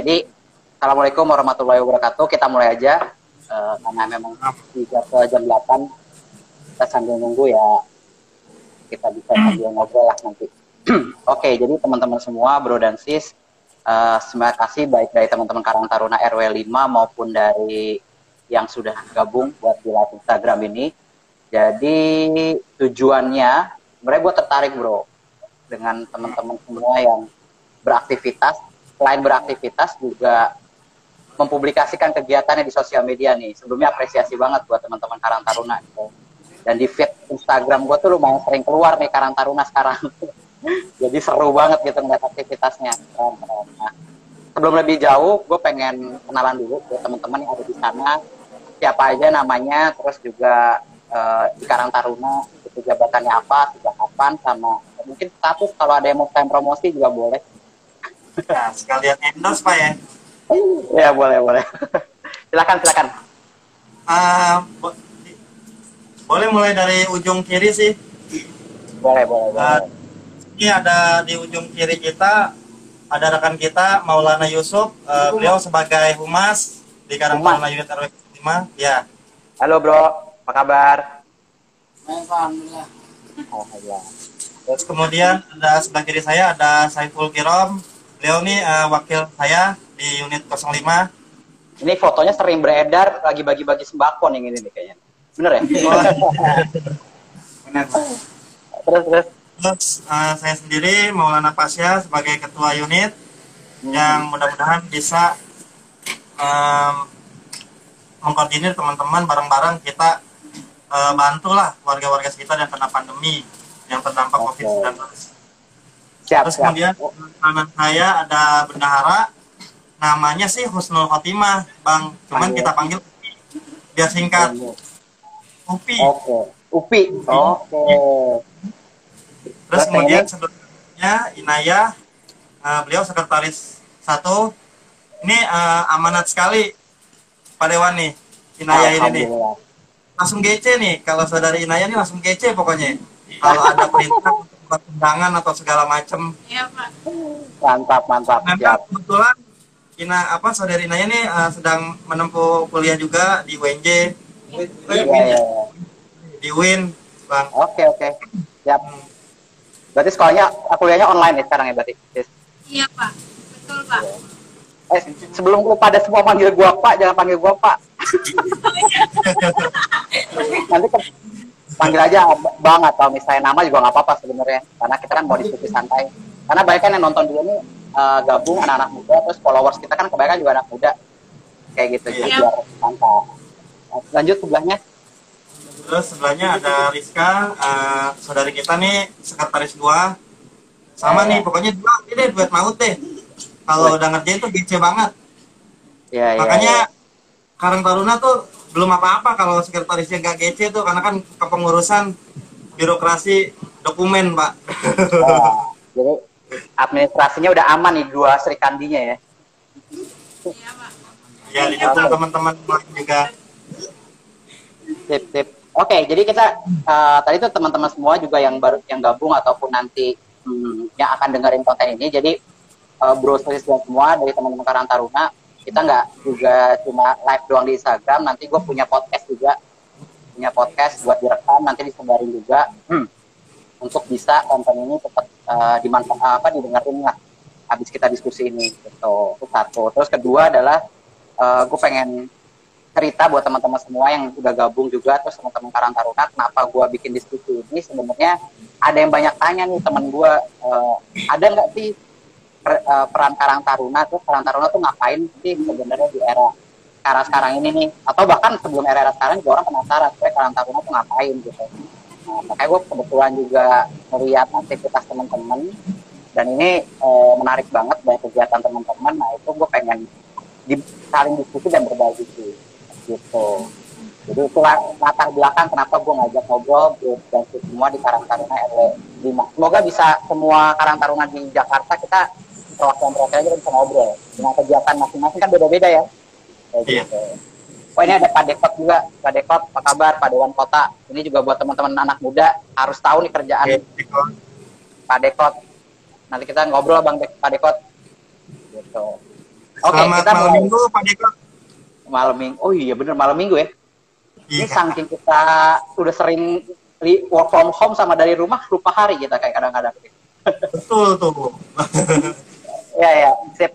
Jadi Assalamualaikum warahmatullahi wabarakatuh. Kita mulai aja uh, karena memang tiga ke jam 8 kita sambil nunggu ya kita bisa sambil ngobrol lah nanti. Oke, okay, jadi teman-teman semua, bro dan sis, uh, terima kasih baik dari teman-teman Karang Taruna RW 5 maupun dari yang sudah gabung buat di live Instagram ini. Jadi tujuannya, sebenarnya gue tertarik bro dengan teman-teman semua yang beraktivitas. Selain beraktivitas juga mempublikasikan kegiatannya di sosial media nih. Sebelumnya apresiasi banget buat teman-teman Karang Taruna. Dan di feed Instagram gue tuh lumayan sering keluar nih Karang Taruna sekarang. Jadi seru banget gitu ngeliat aktivitasnya. Nah, sebelum lebih jauh, gue pengen kenalan dulu buat teman-teman yang ada di sana. Siapa aja namanya, terus juga uh, di Karang Taruna, itu jabatannya apa, sejak kapan, sama mungkin status kalau ada yang mau promosi juga boleh. Ya, sekalian endorse Pak ya ya boleh boleh. silakan silakan. Uh, bo boleh mulai dari ujung kiri sih. Boleh boleh. Uh, boleh. Ini ada di ujung kiri kita ada rekan kita Maulana Yusuf. Uh, beliau sebagai humas di Karangtaruna Unit RW 5. Ya. Halo bro, apa kabar? Alhamdulillah. Alhamdulillah. Terus kemudian ada sebelah kiri saya ada Saiful Kirom. Beliau nih uh, wakil saya di unit 05. Ini fotonya sering beredar lagi bagi-bagi sembako nih ini nih kayaknya. Bener ya? Bener. Terus terus. Terus uh, saya sendiri Maulana Pasya sebagai ketua unit hmm. yang mudah-mudahan bisa um, mengkoordinir teman-teman bareng-bareng kita uh, bantulah warga-warga sekitar yang kena pandemi yang terdampak okay. COVID-19. Siap, Terus siap. kemudian kanan saya ada bendahara namanya sih Husnul Khotimah bang. Cuman kita panggil biar singkat. Upi. Oke. Upi. Oke. Terus kemudian sebelumnya Inaya uh, beliau sekretaris satu. Ini uh, amanat sekali Pak Dewan nih Inaya ini nih. Langsung GC nih kalau saudari Inaya nih langsung GC pokoknya. Kalau ada perintah undangan atau segala macam iya Pak mantap mantap nah, kebetulan Ina apa saudari Naya ini uh, sedang menempuh kuliah juga di UNJ. Iya, iya, iya. Di Win, Bang. Oke, oke. Siap. Berarti sekolahnya kuliahnya online ya sekarang ya berarti? Yes. Iya, Pak. Betul, Pak. Eh, sebelum lu pada semua panggil gua Pak, jangan panggil gua Pak. Nanti ke, panggil aja Bang atau misalnya nama juga nggak apa-apa sebenarnya. Karena kita kan mau diskusi santai. Karena banyak kan yang nonton dulu ini uh, gabung anak-anak muda terus followers kita kan kebanyakan juga anak muda kayak gitu yeah. jadi biar mantap lanjut sebelahnya terus sebelahnya ada Rizka uh, saudari kita nih sekretaris dua sama yeah. nih pokoknya dua ini deh buat maut deh kalau udah ngerjain tuh gece banget yeah, iya, makanya yeah, yeah. Karang Taruna tuh belum apa-apa kalau sekretarisnya gak gece tuh karena kan kepengurusan birokrasi dokumen pak oh, jadi administrasinya udah aman nih dua Sri Kandinya ya. Iya, Pak. Ya, didukung teman-teman juga. Sip, sip. Oke, okay, jadi kita uh, tadi tuh teman-teman semua juga yang baru yang gabung ataupun nanti hmm, yang akan dengerin konten ini. Jadi uh, bro semua dari teman-teman Karang Taruna, kita nggak juga cuma live doang di Instagram. Nanti gue punya podcast juga, punya podcast buat direkam nanti disebarin juga. Hmm. Untuk bisa konten ini tetap uh, dimanfaat apa didengarin lah. Habis kita diskusi ini gitu. Itu satu. Terus kedua adalah uh, eh, gue pengen cerita buat teman-teman semua yang udah gabung juga terus teman-teman Karang Taruna kenapa gue bikin diskusi ini. Sebenarnya ada yang banyak tanya nih teman gue uh, ada nggak sih per, uh, peran Karang Taruna tuh Karang Taruna tuh ngapain sih sebenarnya di era era sekarang ini nih atau bahkan sebelum era, era sekarang juga orang penasaran sebenarnya Karang Taruna tuh ngapain gitu Nah, makanya gue kebetulan juga melihat aktivitas teman-teman dan ini eh, menarik banget dari kegiatan teman-teman. Nah itu gue pengen di, saling diskusi dan berbagi sih, gitu. Jadi itu latar belakang kenapa gue ngajak ngobrol dan semua di Karang Taruna RW 5. Semoga bisa semua Karang Taruna di Jakarta kita perwakilan-perwakilan bisa ngobrol dengan kegiatan masing-masing kan beda-beda ya. Kayak yeah. gitu. Oh ini ada Pak Dekot juga, Pak Dekot, apa kabar Pak Dewan Kota? Ini juga buat teman-teman anak muda harus tahu nih kerjaan Dekot. Pak Dekot. Nanti kita ngobrol Bang Dek, Pak Dekot. Gitu. Oke, Selamat kita malam mulai. minggu Pak Deko. Malam minggu. Oh iya bener malam minggu ya. Ini Iya. saking kita udah sering work from home sama dari rumah lupa hari kita kayak kadang-kadang. Betul tuh. Ya ya, sip.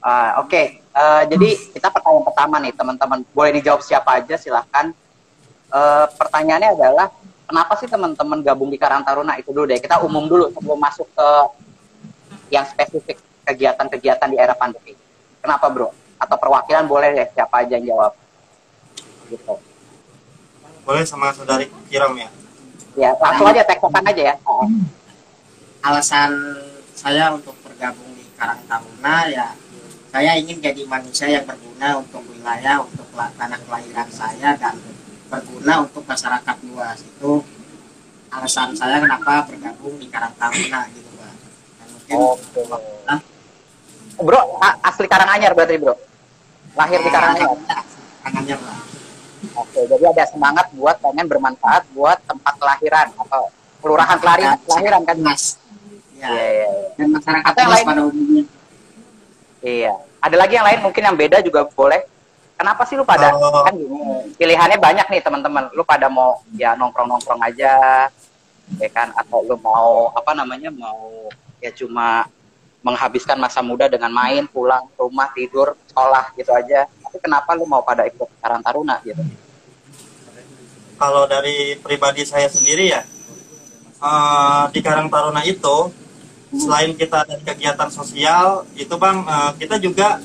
Ah, Oke, Eh, jadi kita pertanyaan pertama nih teman-teman. Boleh dijawab siapa aja silahkan. Eh, pertanyaannya adalah kenapa sih teman-teman gabung di Karang Taruna itu dulu deh. Kita umum dulu sebelum masuk ke yang spesifik kegiatan-kegiatan di era pandemi. Kenapa bro? Atau perwakilan boleh deh siapa aja yang jawab. Gitu. Boleh sama saudari Kiram ya. Ya langsung aja tektokan aja ya. Oh, alasan saya untuk bergabung Karang Taruna ya saya ingin jadi manusia yang berguna untuk wilayah untuk tanah kelahiran saya dan berguna untuk masyarakat luas itu alasan saya kenapa bergabung di Karang Taruna gitu pak dan mungkin Oke. Ah, Bro, asli Karanganyar berarti bro. Lahir di Karanganyar. Karanganyar pak Oke, jadi ada semangat buat pengen bermanfaat buat tempat kelahiran atau kelurahan kelahiran, kelahiran kan? Mas ya Iya, iya, dan masyarakat Atau luas lain? pada umumnya Iya. Ada lagi yang lain mungkin yang beda juga boleh. Kenapa sih lu pada Oh. kan gini, pilihannya banyak nih teman-teman. Lu pada mau ya nongkrong-nongkrong aja, ya kan? Atau lu mau apa namanya mau ya cuma menghabiskan masa muda dengan main, pulang, rumah, tidur, sekolah gitu aja. Tapi kenapa lu mau pada ikut Karang Taruna gitu? Kalau dari pribadi saya sendiri ya, eh, di Karang Taruna itu selain kita dari kegiatan sosial itu bang eh, kita juga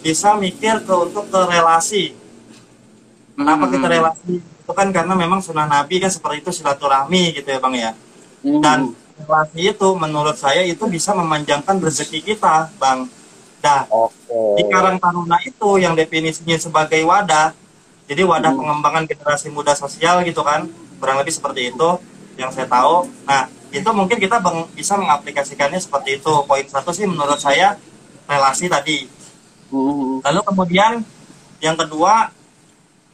bisa mikir ke untuk ke relasi. Kenapa kita Hmm. relasi? Itu kan karena memang sunnah Nabi kan seperti itu silaturahmi gitu ya bang ya. Hmm. Dan relasi itu menurut saya itu bisa memanjangkan rezeki kita bang. Nah Oke. di Karang Taruna itu yang definisinya sebagai wadah, jadi wadah Hmm. pengembangan generasi muda sosial gitu kan, kurang lebih seperti itu yang saya tahu. Nah itu mungkin kita beng- bisa mengaplikasikannya seperti itu. Poin satu sih menurut saya relasi tadi. Hmm. Lalu kemudian yang kedua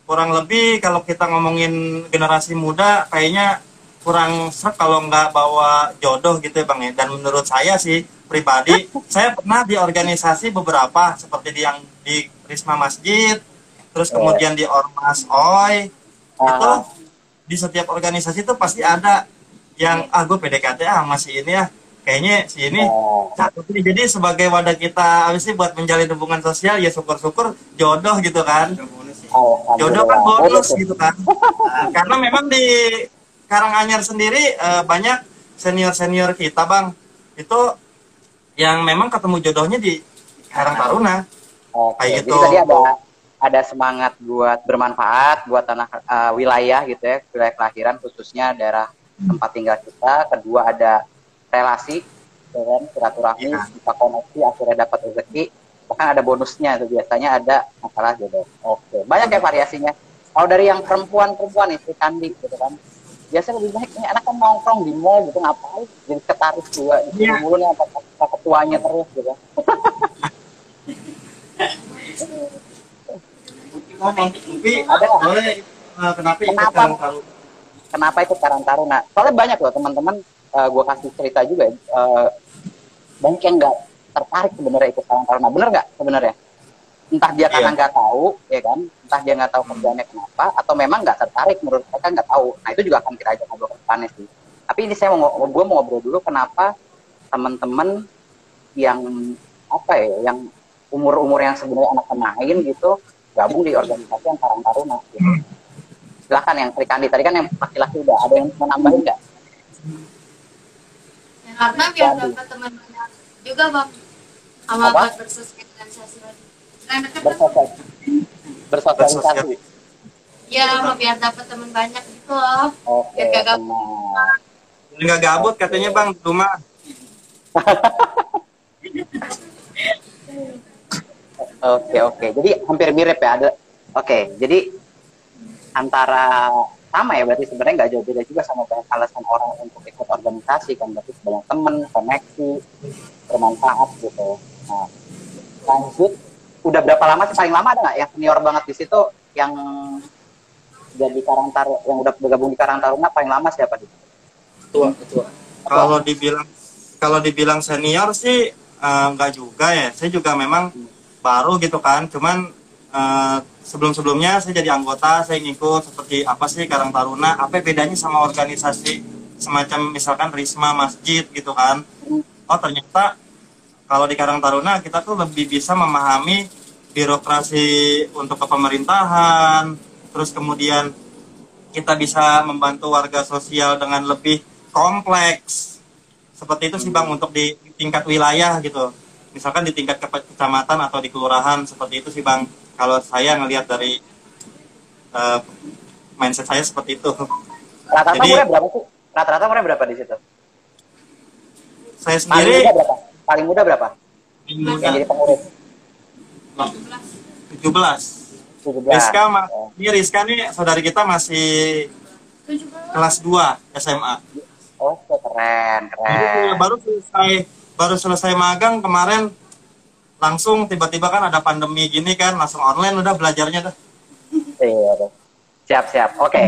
kurang lebih kalau kita ngomongin generasi muda kayaknya kurang serap kalau nggak bawa jodoh gitu ya bang ya. Dan menurut saya sih pribadi saya pernah di organisasi beberapa seperti di yang di Risma Masjid, terus kemudian di Ormas Oi itu Ah. di setiap organisasi itu pasti ada yang ah gue PDKT ah masih ini ya kayaknya si ini Oh. cakep nih. jadi sebagai wadah kita habis sih buat menjalin hubungan sosial ya syukur-syukur jodoh gitu kan Oh, jodoh kan bonus Oh, gitu kan Nah, karena memang di Karanganyar sendiri eh, banyak senior senior kita bang itu yang memang ketemu jodohnya di Karang Taruna Oke, Kayak jadi gitu. tadi ada ada semangat buat bermanfaat buat tanah eh, wilayah gitu ya, wilayah kelahiran khususnya daerah tempat tinggal kita. Kedua ada relasi, ya kan, silaturahmi, Iya. bisa koneksi, akhirnya dapat rezeki. Bahkan ada bonusnya tuh biasanya ada masalah jodoh. Oke, banyak ya variasinya. Kalau dari yang perempuan-perempuan nih, si Kandi gitu kan, biasanya lebih baik nih anak kan nongkrong di mall gitu ngapain jadi ketarik juga Iya. mulu nih apa, apa ketuanya terus gitu ngomong tapi Ada boleh eh, kenapa Kenapa? Kenapa itu Karang Taruna? Soalnya banyak loh teman-teman, gue kasih cerita juga, eh, banyak yang nggak tertarik sebenarnya ikut Karang Taruna, bener nggak sebenarnya? Entah dia karena Iya. nggak tahu, ya kan? Entah dia nggak tahu kerjanya kenapa, atau memang nggak tertarik menurut mereka nggak tahu. Nah itu juga akan kita ajak ngobrol ke depannya sih. Tapi ini saya mau gue mau ngobrol dulu kenapa teman-teman yang apa ya, yang umur-umur yang sebenarnya anak pemain gitu gabung di organisasi yang Karang Taruna. Gitu silakan yang Sri Kandi tadi kan yang laki-laki udah ada yang mau nambahin nggak? Ya, karena biar dapat teman banyak juga bang sama Apa? buat bersosialisasi dekat kan Bersosialisasi. Bersosialisasi. ya sama biar dapat teman banyak gitu loh Oke. Biar gak gabut. nggak gabut katanya bang di rumah Oke oke. Jadi hampir mirip ya ada. Oke. Jadi antara sama ya berarti sebenarnya nggak jauh beda juga sama banyak alasan orang untuk ikut organisasi kan berarti banyak temen koneksi bermanfaat gitu. Nah lanjut. Udah berapa lama sih? Paling lama ada nggak yang senior banget di situ yang jadi Karang Taruna yang udah bergabung di Karang Taruna paling lama siapa di ketua ketua kalau dibilang kalau dibilang senior sih eh, nggak juga ya. Saya juga memang baru gitu kan cuman uh, sebelum-sebelumnya saya jadi anggota saya ngikut seperti apa sih Karang Taruna? Apa bedanya sama organisasi semacam misalkan Risma Masjid gitu kan? Oh ternyata kalau di Karang Taruna kita tuh lebih bisa memahami birokrasi untuk kepemerintahan terus kemudian kita bisa membantu warga sosial dengan lebih kompleks. Seperti itu sih bang untuk di tingkat wilayah gitu. Misalkan di tingkat kecamatan atau di kelurahan seperti itu sih bang kalau saya ngelihat dari uh, mindset saya seperti itu. Rata-rata umurnya berapa sih? Rata-rata umurnya berapa di situ? Saya sendiri paling muda berapa? Paling muda berapa? Paling muda yang jadi pengurus 17 17 Rizka oh. ini Rizka nih saudari kita masih 17. kelas 2 SMA oh keren keren. Baru selesai baru selesai magang kemarin langsung tiba-tiba kan ada pandemi gini kan langsung online udah belajarnya dah. Iya, siap siap. Oke. Okay.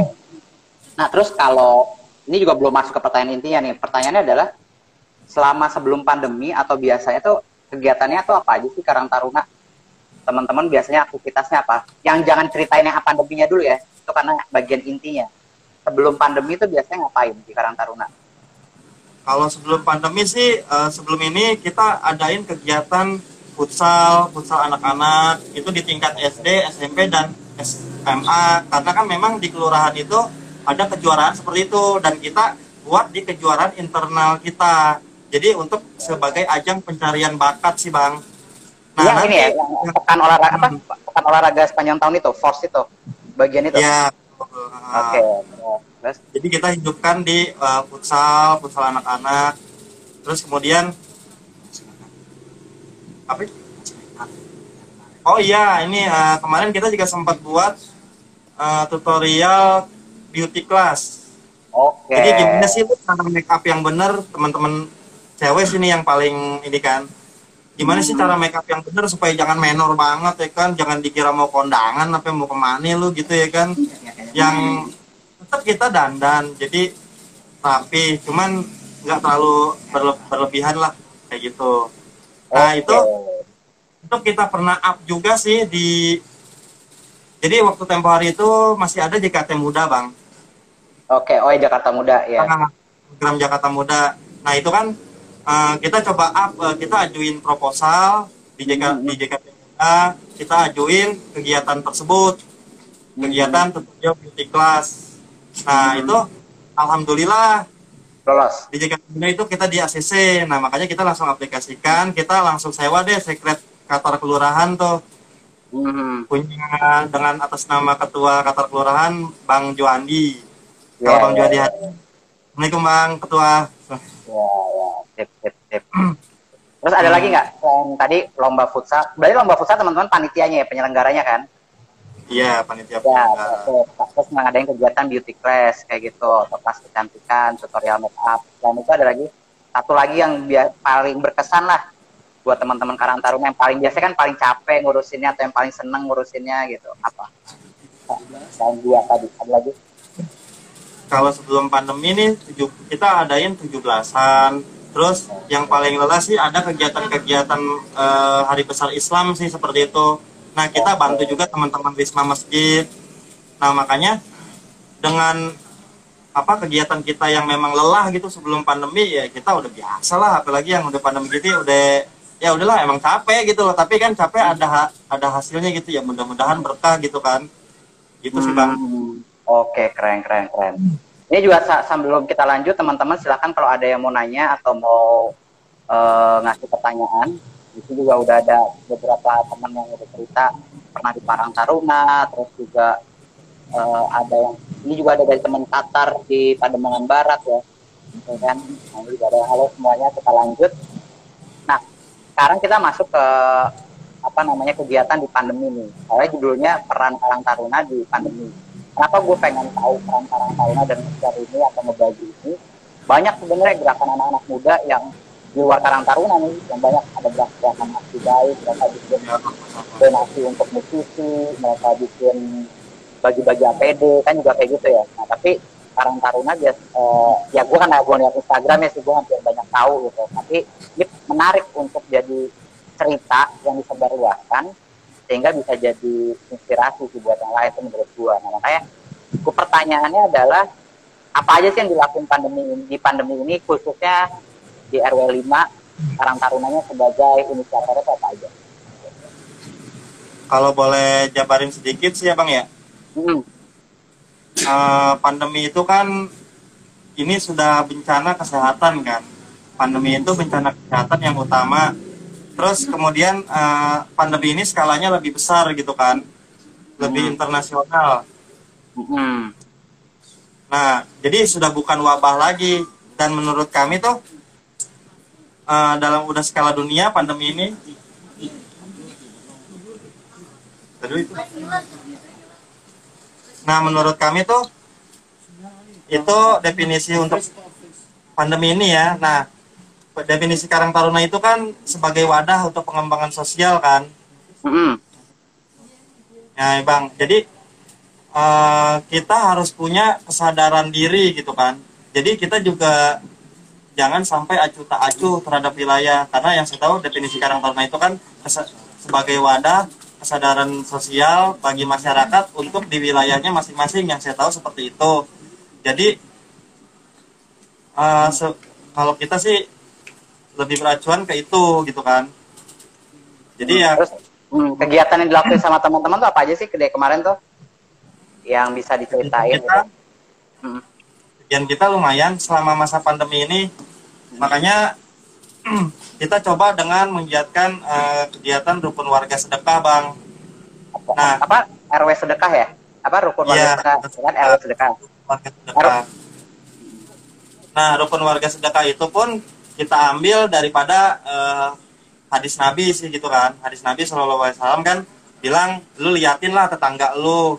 Nah terus kalau ini juga belum masuk ke pertanyaan intinya nih. Pertanyaannya adalah selama sebelum pandemi atau biasanya tuh kegiatannya tuh apa aja sih Karang Taruna? Teman-teman biasanya aktivitasnya apa? Yang jangan ceritain yang pandeminya dulu ya. Itu karena bagian intinya. Sebelum pandemi itu biasanya ngapain di Karang Taruna? Kalau sebelum pandemi sih, uh, sebelum ini kita adain kegiatan futsal, futsal anak-anak itu di tingkat SD, SMP dan SMA. Karena kan memang di kelurahan itu ada kejuaraan seperti itu dan kita buat di kejuaraan internal kita. Jadi untuk sebagai ajang pencarian bakat sih bang. Nah, yang nanti, ini ya, yang pekan olahraga apa? Hmm. Pekan olahraga sepanjang tahun itu, force itu, bagian itu. Ya. Oke. Okay. Terus? Jadi kita hidupkan di uh, futsal, futsal anak-anak. Terus kemudian apa? Oh iya, ini uh, kemarin kita juga sempat buat uh, tutorial beauty class. Oke. Okay. Jadi gimana sih cara make up yang benar, teman-teman cewek sini yang paling ini kan. Gimana hmm. sih cara make up yang benar supaya jangan menor banget ya kan, jangan dikira mau kondangan apa mau ke mana lu gitu ya kan. Yang tetap kita dandan jadi tapi cuman nggak terlalu berle berlebihan lah kayak gitu nah okay. itu itu kita pernah up juga sih di jadi waktu tempo hari itu masih ada JKT Muda bang oke okay. oh ya Jakarta Muda ya program Jakarta Muda nah itu kan uh, kita coba up uh, kita ajuin proposal di JK hmm. di JKT Muda kita ajuin kegiatan tersebut kegiatan tutorial beauty class Nah itu alhamdulillah lolos. Di Jakarta itu kita di ACC. Nah makanya kita langsung aplikasikan, kita langsung sewa deh sekret Qatar Kelurahan tuh. Hmm. Punya dengan atas nama ketua Qatar Kelurahan Bang Joandi. Yeah, Kalau Bang yeah, Joandi yeah. Assalamualaikum Bang Ketua. Ya, ya, sip, sip, sip. Terus ada hmm. lagi nggak? Tadi lomba futsal. Berarti lomba futsal teman-teman panitianya ya, penyelenggaranya kan? Iya, panitia ya, terus, terus ngadain kegiatan beauty class kayak gitu, atau kelas kecantikan, tutorial make up. Dan itu ada lagi satu lagi yang paling berkesan lah buat teman-teman Karang Taruna yang paling biasa kan paling capek ngurusinnya atau yang paling seneng ngurusinnya gitu. Apa? Dan dua tadi, ada lagi? Kalau sebelum pandemi ini kita adain tujuh belasan. Terus yang paling lelah sih ada kegiatan-kegiatan uh, hari besar Islam sih seperti itu Nah, kita bantu juga teman-teman Wisma Masjid. Nah, makanya dengan apa kegiatan kita yang memang lelah gitu sebelum pandemi ya kita udah biasa lah. Apalagi yang udah pandemi gitu udah ya udahlah emang capek gitu loh. Tapi kan capek ada ada hasilnya gitu ya. Mudah-mudahan berkah gitu kan. Gitu sih bang. Hmm, oke keren keren keren. Ini juga sebelum kita lanjut teman-teman silakan kalau ada yang mau nanya atau mau uh, ngasih pertanyaan itu juga udah ada beberapa teman yang udah cerita. Pernah di Parang Taruna terus juga uh, ada yang ini juga ada dari teman Qatar di Pademangan Barat ya. Gitu kan. Nah, juga ada. Halo semuanya kita lanjut. Nah sekarang kita masuk ke apa namanya kegiatan di pandemi ini. Soalnya judulnya peran Karang Taruna di pandemi. Kenapa gue pengen tahu peran Karang Taruna dan share ini atau ngebagi ini? Banyak sebenarnya gerakan anak-anak muda yang di luar Karang Taruna nih yang banyak ada gerakan aksi baik mereka bikin donasi untuk musisi mereka bikin bagi-bagi APD kan juga kayak gitu ya nah tapi Karang Taruna dia uh, ya gue kan gue lihat Instagram ya sih gue hampir banyak tahu gitu tapi ini menarik untuk jadi cerita yang disebarluaskan sehingga bisa jadi inspirasi sih buat yang lain itu menurut gua. Nah, makanya gua pertanyaannya adalah apa aja sih yang dilakukan pandemi ini, di pandemi ini khususnya di RW 5 Karang Tarunanya sebagai inisiatornya apa aja? Kalau boleh jabarin sedikit sih ya Bang ya. Hmm. Eh, pandemi itu kan ini sudah bencana kesehatan kan. Pandemi itu bencana kesehatan yang utama. Terus kemudian eh, pandemi ini skalanya lebih besar gitu kan. Lebih Hmm. internasional. Hmm. Nah, jadi sudah bukan wabah lagi dan menurut kami tuh eh, dalam udah skala dunia pandemi ini itu. Nah, menurut kami tuh itu definisi untuk pandemi ini ya. Nah, definisi Karang Taruna itu kan sebagai wadah untuk pengembangan sosial kan. Hmm. Ya, Bang. Jadi eh, kita harus punya kesadaran diri gitu kan. Jadi kita juga jangan sampai acuh tak acuh terhadap wilayah karena yang saya tahu definisi Karang Taruna itu kan sebagai wadah kesadaran sosial bagi masyarakat untuk di wilayahnya masing-masing yang saya tahu seperti itu. Jadi eh, se- kalau kita sih lebih beracuan ke itu gitu kan. Jadi ya Terus hmm, kegiatan yang dilakukan sama teman-teman tuh apa aja sih kemarin tuh? Yang bisa diceritain kita gitu. Hmm. Kegiatan kita lumayan selama masa pandemi ini makanya kita coba dengan menggiatkan eh, kegiatan rukun warga sedekah bang Nah. apa RW sedekah ya? Apa rukun warga Iya. sedekah? Kan RW sedekah. warga sedekah nah rukun warga sedekah itu pun kita ambil daripada eh, hadis nabi sih gitu kan hadis nabi Shallallahu Alaihi Wasallam kan bilang lu liatin lah tetangga lu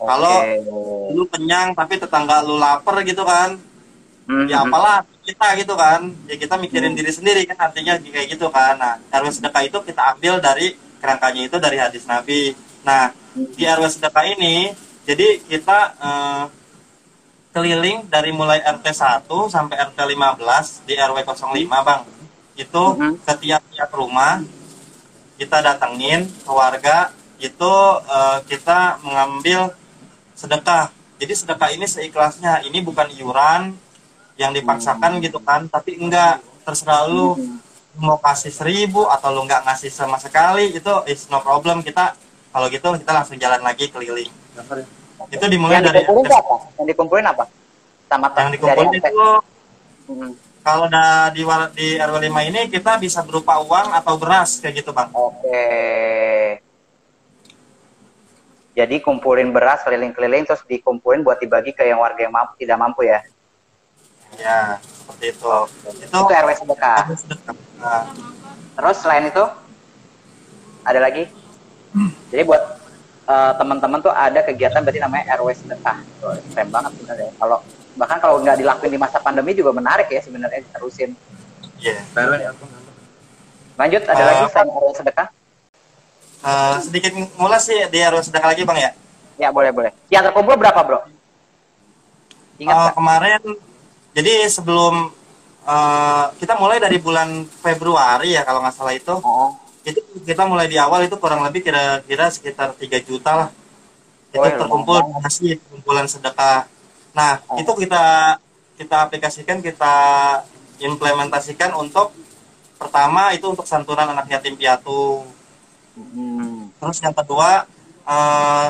Kalau- Oke. lu kenyang tapi tetangga lu lapar gitu kan Hmm, ya hmm. apalah kita gitu kan ya kita mikirin diri sendiri kan artinya kayak gitu kan nah RW sedekah itu kita ambil dari kerangkanya itu dari hadis Nabi nah di RW sedekah ini jadi kita eh, keliling dari mulai RT 1 sampai RT 15 di RW 05 bang itu Mhm. ke tiap-tiap rumah kita datengin ke warga itu eh, kita mengambil sedekah. Jadi sedekah ini seikhlasnya. Ini bukan iuran yang dipaksakan gitu kan tapi enggak. Terserah lu. Mau kasih seribu atau lu nggak ngasih sama sekali itu is no problem. Kita kalau gitu kita langsung jalan lagi keliling. Itu dimulai yang dari apa? Yang dikumpulin apa? Sama yang dikumpulin itu Hmm. kalau da, di di RW 5 ini kita bisa berupa uang atau beras kayak gitu bang. Oke. Jadi kumpulin beras keliling-keliling terus dikumpulin buat dibagi ke yang warga yang mampu, tidak mampu ya. ya seperti itu itu Itu RW sedekah. RW sedekah. Nah, Terus selain itu ada lagi? Jadi buat eh, teman-teman tuh ada kegiatan berarti namanya RW sedekah. Tuh, Keren banget sebenarnya. Kalau bahkan kalau nggak dilakuin di masa pandemi juga menarik ya sebenarnya terusin. iya. Lanjut ada Eh, lagi selain RW sedekah? Eh, sedikit ngulas sih di RW sedekah lagi bang ya Ya boleh boleh. Yang terkumpul berapa bro? Ingat nggak? kemarin jadi sebelum eh, kita mulai dari bulan Februari ya kalau nggak salah itu Oh, itu kita mulai di awal itu kurang lebih kira-kira sekitar 3 juta lah itu Oh, terkumpul lumayan. hasil kumpulan sedekah nah Oh. itu kita kita aplikasikan kita implementasikan untuk pertama itu untuk santunan anak yatim piatu hmm. terus yang kedua eh,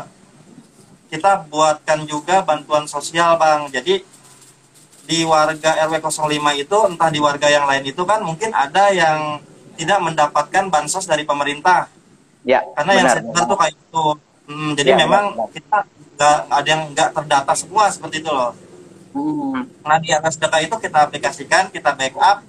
kita buatkan juga bantuan sosial bang jadi di warga RW 05 itu entah di warga yang lain itu kan mungkin ada yang tidak mendapatkan bansos dari pemerintah Ya. karena yang benar, saya dengar tuh kayak itu Hmm, jadi Ya, memang benar, benar. kita nggak ada yang nggak terdata semua seperti itu loh Hmm. nah di atas data itu kita aplikasikan kita backup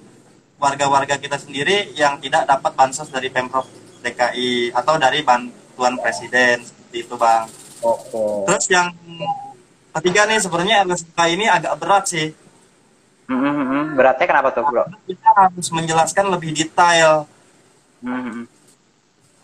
warga-warga kita sendiri yang tidak dapat bansos dari pemprov DKI atau dari bantuan presiden seperti itu bang Oke. terus yang ketiga nih sebenarnya RSK ini agak berat sih Hmm, hmm, hmm. Beratnya kenapa tuh bro? kita harus menjelaskan lebih detail Hmm, hmm.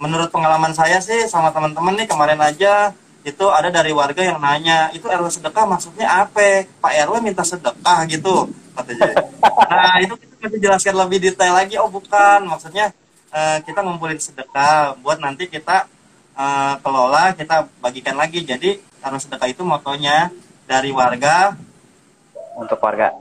menurut pengalaman saya sih sama teman-teman nih kemarin aja itu ada dari warga yang nanya itu RW sedekah maksudnya apa Pak RW minta sedekah gitu katanya nah itu kita jelaskan lebih detail lagi oh bukan maksudnya eh, kita ngumpulin sedekah buat nanti kita eh, kelola kita bagikan lagi jadi karena sedekah itu motonya dari warga Untuk warga.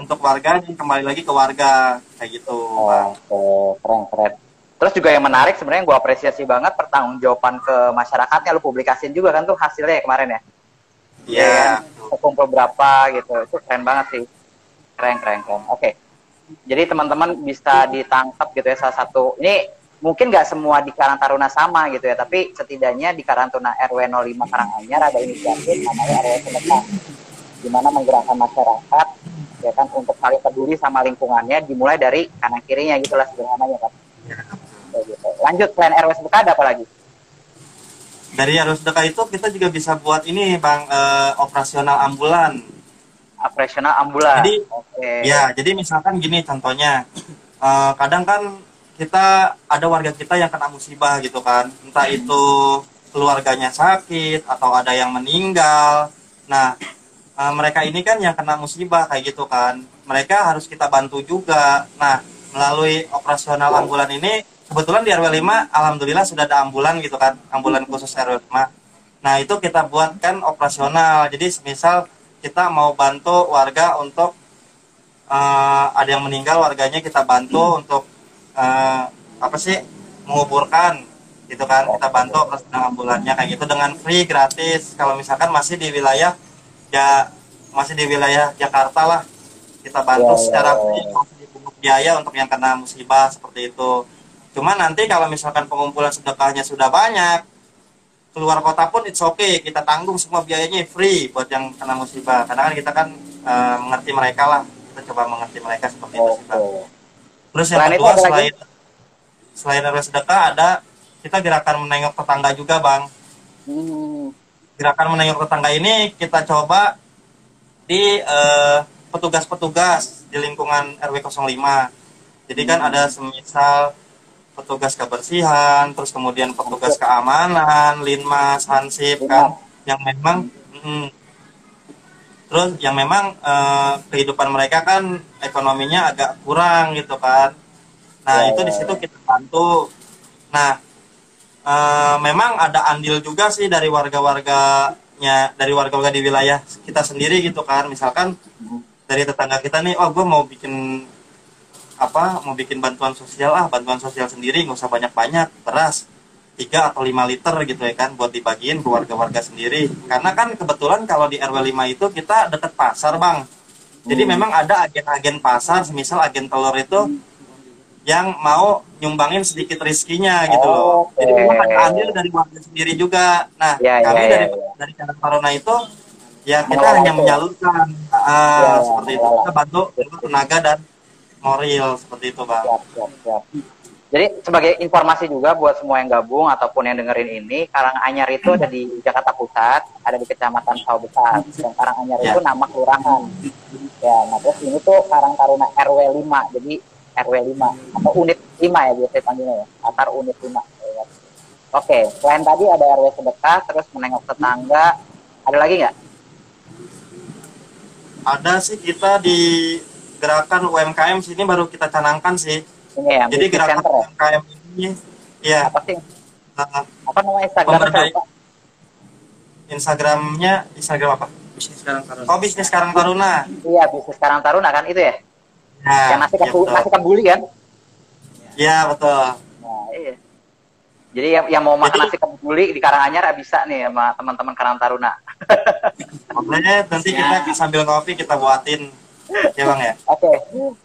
untuk warga dan kembali lagi ke warga kayak gitu. Oke, keren keren. Terus juga yang menarik sebenarnya gue apresiasi banget pertanggungjawaban ke masyarakatnya lu publikasin juga kan tuh hasilnya ya kemarin ya. Iya. Kumpul berapa gitu. Itu keren banget sih. Keren keren keren. Oke. Jadi teman-teman bisa ditangkap gitu ya salah satu. Ini mungkin nggak semua di Karang Taruna sama gitu ya, tapi setidaknya di Karang Taruna RW 05 Karanganyar ada inisiatif namanya RW Sedekah di mana menggerakkan masyarakat ya kan untuk saling peduli sama lingkungannya dimulai dari kanan kirinya gitulah sederhananya kan. Gitu. Lanjut plan RW Sedekah ada apa lagi? Dari arus sedekah itu kita juga bisa buat ini bang eh, operasional ambulan. Operasional ambulan. Jadi, Oke. Ya, jadi misalkan gini contohnya, eh, kadang kan kita ada warga kita yang kena musibah gitu kan, entah itu keluarganya sakit atau ada yang meninggal. Nah, eh, mereka ini kan yang kena musibah kayak gitu kan, mereka harus kita bantu juga. Nah, melalui operasional ambulan ini, kebetulan di RW 5, alhamdulillah sudah ada ambulan gitu kan, ambulan khusus RW 5. Nah, itu kita buatkan operasional. Jadi, semisal kita mau bantu warga untuk eh, ada yang meninggal warganya kita bantu untuk eh, apa sih menguburkan gitu kan kita bantu operasional ambulannya kayak gitu dengan free gratis kalau misalkan masih di wilayah ya masih di wilayah Jakarta lah kita Ya, bantu ya, secara ya, free dipungut biaya untuk yang kena musibah seperti itu. Cuma nanti kalau misalkan pengumpulan sedekahnya sudah banyak keluar kota pun it's okay kita tanggung semua biayanya free buat yang kena musibah karena kan kita kan eh, mengerti mereka lah kita coba mengerti mereka seperti itu sih. Bang. terus yang Selain kedua ada lagi? selain selain RW sedekah ada kita gerakan menengok tetangga juga bang Hmm. gerakan menengok tetangga ini kita coba di eh, petugas-petugas di lingkungan RW 05 jadi kan ada semisal petugas kebersihan terus kemudian petugas keamanan linmas hansip kan. Yang memang mm, terus yang memang eh, kehidupan mereka kan ekonominya agak kurang gitu kan. Nah itu di situ kita bantu. Nah eh, memang ada andil juga sih dari warga-warganya dari warga-warga di wilayah kita sendiri gitu kan. Misalkan dari tetangga kita nih oh gue mau bikin apa mau bikin bantuan sosial ah bantuan sosial sendiri nggak usah banyak-banyak beras 3 atau 5 liter gitu ya kan buat dibagiin ke warga-warga sendiri. Karena kan kebetulan kalau di RW 5 itu kita deket pasar bang. Jadi memang ada agen-agen pasar semisal agen telur itu yang mau nyumbangin sedikit rizkinya gitu loh. Oke. jadi memang ada andil dari warga sendiri juga. Nah Ya, kami ya, dari ya, ya. dari Karang Taruna itu ya kita Mengelola hanya menyalurkan Ya, seperti itu. mengelola. kita bantu untuk tenaga dan moral seperti itu bang Siap, siap, siap. Jadi sebagai informasi juga buat semua yang gabung ataupun yang dengerin ini, Karanganyar itu ada di Jakarta Pusat, ada di Kecamatan Sawah Besar. Dan Karanganyar Ya. itu nama kelurahan. Ya, nah terus ini tuh Karang Taruna RW 5, jadi RW 5 atau unit 5 ya biasanya panggilnya ya, Atar unit 5. Ya. Oke, selain tadi ada RW sedekah, terus menengok tetangga, ada lagi nggak? ada sih kita di gerakan UMKM sini baru kita canangkan sih Ini ya, jadi gerakan center ya? UMKM ini ya Apa sih? eh, Apa namanya Instagram? Pemberdayaan. Instagramnya Instagram apa bisnis sekarang taruna oh bisnis sekarang taruna Iya, bisnis Karang Taruna kan itu ya? ya yang nasi ya, kebuli, betul. nasi kebuli kan? ya betul Nah, iya. Jadi yang, yang mau makan Jadi- nasi kebuli di Karanganyar bisa nih sama teman-teman Karang Taruna. Makanya nanti kita sambil ngopi kita buatin ya bang ya Oke,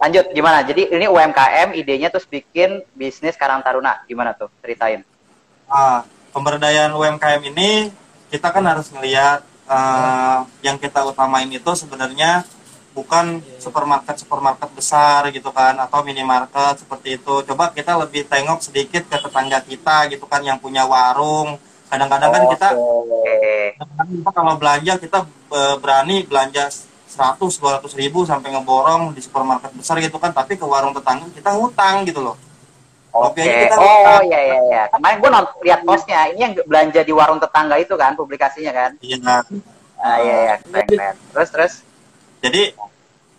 lanjut gimana? Jadi ini UMKM idenya terus bikin bisnis Karang Taruna. Gimana tuh? Ceritain. Ah, pemberdayaan UMKM ini kita kan harus melihat eh, yang kita utamain itu sebenarnya bukan supermarket supermarket besar gitu kan atau minimarket seperti itu. Coba kita lebih tengok sedikit ke tetangga kita gitu kan yang punya warung. Kadang-kadang kan kita Oke. kadang-kadang kita kalau belanja kita eh, berani belanja 100 200 ribu sampai ngeborong di supermarket besar gitu kan tapi ke warung tetangga kita ngutang gitu loh. Oke. Oke, kita Oh iya iya iya. Kemarin gue nonton lihat postnya. Ini yang belanja di warung tetangga itu kan publikasinya kan? Iya. Ah iya iya. Keren keren. Terus terus. Jadi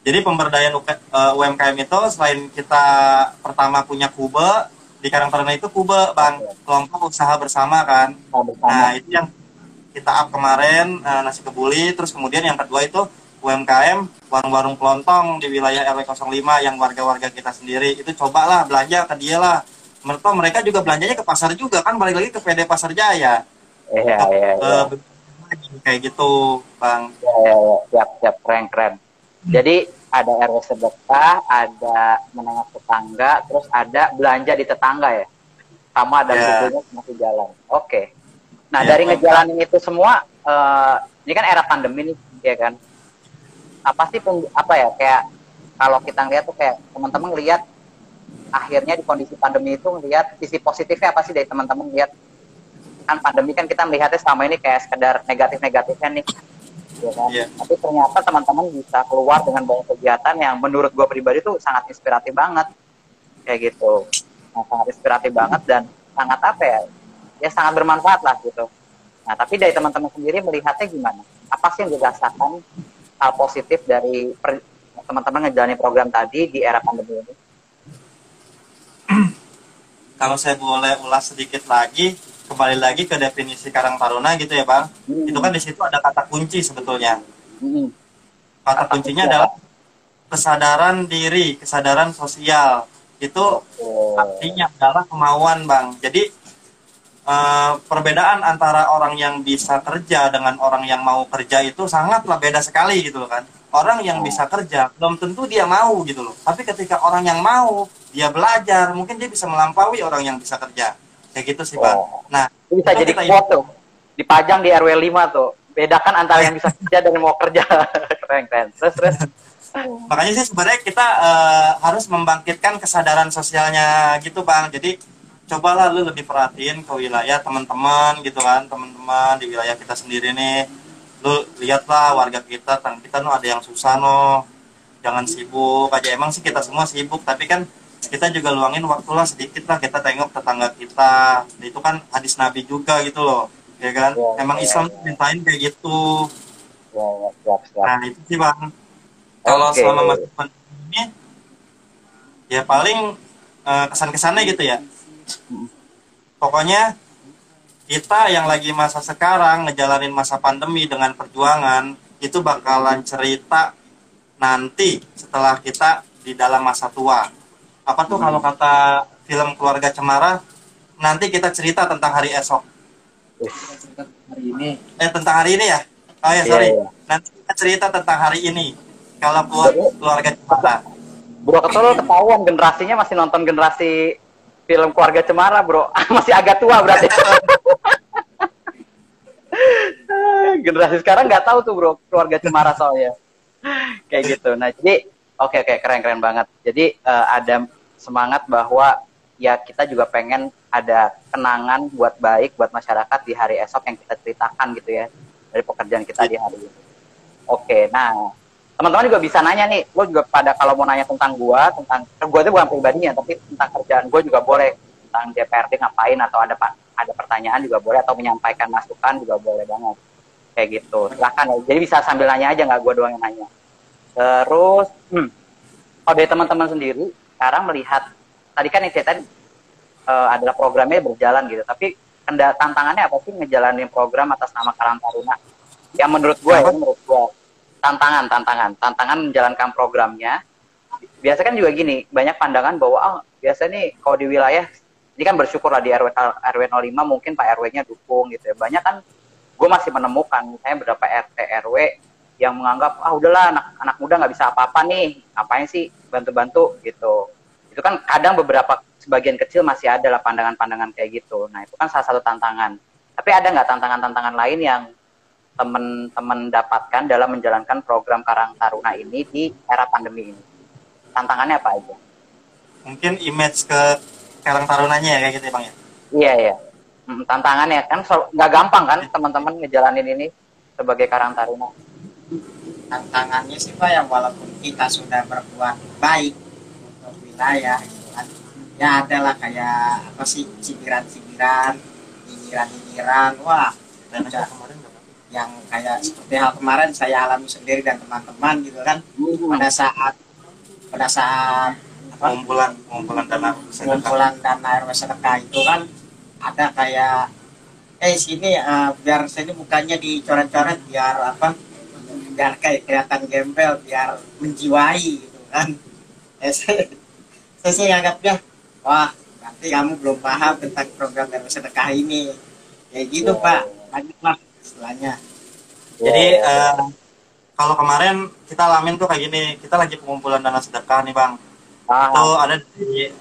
jadi pemberdayaan UK, eh, UMKM itu selain kita pertama punya kube, di Karang Taruna itu kube bang kelompok usaha bersama kan Nah, bersama. nah itu yang kita up kemarin eh, nasi kebuli terus kemudian yang kedua itu UMKM warung-warung kelontong di wilayah RW 05 yang warga-warga kita sendiri itu cobalah belanja ke dia lah mereka mereka juga belanjanya ke pasar juga kan balik lagi ke PD Pasar Jaya Iya, iya, iya. Eh, kayak gitu bang Ya, ya, ya. Siap, siap. Keren, keren. Jadi ada RW sedekah, ada menengah tetangga, terus ada belanja di tetangga ya? Sama ada Ya. bukunya masih jalan. Oke. Nah, Ya, dari ngejalanin itu semua, eh, ini kan era pandemi nih, ya kan? Apa sih, pem- apa ya, kayak kalau kita ngeliat tuh kayak teman-teman ngeliat akhirnya di kondisi pandemi itu ngeliat sisi positifnya apa sih dari teman-teman lihat kan pandemi kan kita melihatnya selama ini kayak sekedar negatif-negatifnya nih. Ya kan? Iya. tapi ternyata teman-teman bisa keluar dengan banyak kegiatan yang menurut gue pribadi tuh sangat inspiratif banget. Kayak gitu. Nah, sangat inspiratif banget dan sangat apa ya ya sangat bermanfaat lah gitu. Nah tapi dari teman-teman sendiri melihatnya gimana? Apa sih yang dirasakan hal positif dari teman-teman ngejalanin program tadi di era pandemi ini kalau saya boleh ulas sedikit lagi kembali lagi ke definisi Karang Taruna gitu ya bang Hmm. itu kan di situ ada kata kunci sebetulnya Mm-mm. kata kuncinya adalah kesadaran diri kesadaran sosial itu Oh. artinya adalah kemauan bang jadi eh, perbedaan antara orang yang bisa kerja dengan orang yang mau kerja itu sangatlah beda sekali gitu loh kan orang yang bisa kerja belum tentu dia mau gitu loh tapi ketika orang yang mau dia belajar mungkin dia bisa melampaui orang yang bisa kerja kayak gitu sih bang Oh. nah Itu bisa Kita jadi kita quote tuh. Dipajang di RW 5 tuh. Bedakan antara yang bisa kerja dan yang mau kerja. keren, keren. Terus, terus. makanya sih sebenarnya kita eh, harus membangkitkan kesadaran sosialnya gitu bang jadi cobalah lu lebih perhatiin ke wilayah teman-teman gitu kan teman-teman di wilayah kita sendiri nih lu lihatlah warga kita tang kita no ada yang susah no jangan sibuk aja emang sih kita semua sibuk tapi kan kita juga luangin waktu lah sedikit lah kita tengok tetangga kita itu kan hadis nabi juga gitu loh ya kan Ya, emang ya, Islam ya. mintain kayak gitu Ya, ya, siap, siap. Nah itu sih bang. Kalau Oke. selama masa pandemi ini, ya paling eh, kesan-kesannya gitu ya. Pokoknya kita yang lagi masa sekarang ngejalanin masa pandemi dengan perjuangan itu bakalan cerita nanti setelah kita di dalam masa tua. Apa tuh kalau kata film keluarga Cemara, nanti kita cerita tentang hari esok. hari ini Eh tentang hari ini ya? Oh ya Iya, sorry. iya. Nanti kita cerita tentang hari ini. Kalau keluar keluarga Cemara. Bro Ketol ketahuan generasinya masih nonton generasi film keluarga Cemara, bro. masih agak tua berarti. generasi sekarang nggak tahu tuh, bro, keluarga Cemara soalnya. Kayak gitu. Nah, jadi oke oke keren-keren banget. Jadi eh, ada semangat bahwa ya kita juga pengen ada kenangan buat baik buat masyarakat di hari esok yang kita ceritakan gitu ya dari pekerjaan kita di hari ini. Oke, nah teman-teman juga bisa nanya nih, lo juga pada kalau mau nanya tentang gua, tentang eh, gua itu bukan pribadinya, tapi tentang kerjaan gua juga boleh tentang DPRD ngapain atau ada ada pertanyaan juga boleh atau menyampaikan masukan juga boleh banget kayak gitu. Silahkan ya. Jadi bisa sambil nanya aja nggak gua doang yang nanya. Terus, hmm, kalau dari teman-teman sendiri sekarang melihat tadi kan yang saya tadi eh, adalah programnya berjalan gitu, tapi tantangannya apa sih ngejalanin program atas nama Karang Taruna? Yang menurut gue ya, menurut gue tantangan, tantangan, tantangan menjalankan programnya. Biasa kan juga gini, banyak pandangan bahwa ah biasa nih kalau di wilayah ini kan bersyukur lah di RW RW 05 mungkin Pak RW-nya dukung gitu ya. Banyak kan gue masih menemukan misalnya beberapa RT RW yang menganggap ah udahlah anak anak muda nggak bisa apa-apa nih, apain sih bantu-bantu gitu. Itu kan kadang beberapa sebagian kecil masih ada lah pandangan-pandangan kayak gitu. Nah itu kan salah satu tantangan. Tapi ada nggak tantangan-tantangan lain yang teman-teman dapatkan dalam menjalankan program Karang Taruna ini di era pandemi ini? Tantangannya apa aja? Mungkin image ke Karang Tarunanya ya kayak gitu ya bang ya. Iya iya. Hmm, tantangannya kan nggak gampang kan teman-teman ngejalanin ini sebagai Karang Taruna. tantangannya sih pak yang walaupun kita sudah berbuat baik untuk wilayah gitu kan ya adalah kayak apa sih cibiran-cibiran nyinyiran-nyinyiran wah Dan Ya. kemarin? Yang kayak seperti hal kemarin saya alami sendiri dan teman-teman gitu kan. Pada saat pada saat apa? Pengumpulan pengumpulan dana pengumpulan dana RW sedekah itu kan ada kayak eh sini eh, biar sini mukanya dicoret-coret biar apa biar kayak kelihatan gembel biar menjiwai gitu kan. Eh, saya, saya sih anggapnya wah nanti kamu belum paham tentang program RW sedekah ini. Kayak gitu pak. Lanjutlah istilahnya. Jadi eh, kalau kemarin kita alamin tuh kayak gini kita lagi pengumpulan dana sedekah nih bang. Itu Ah, ada di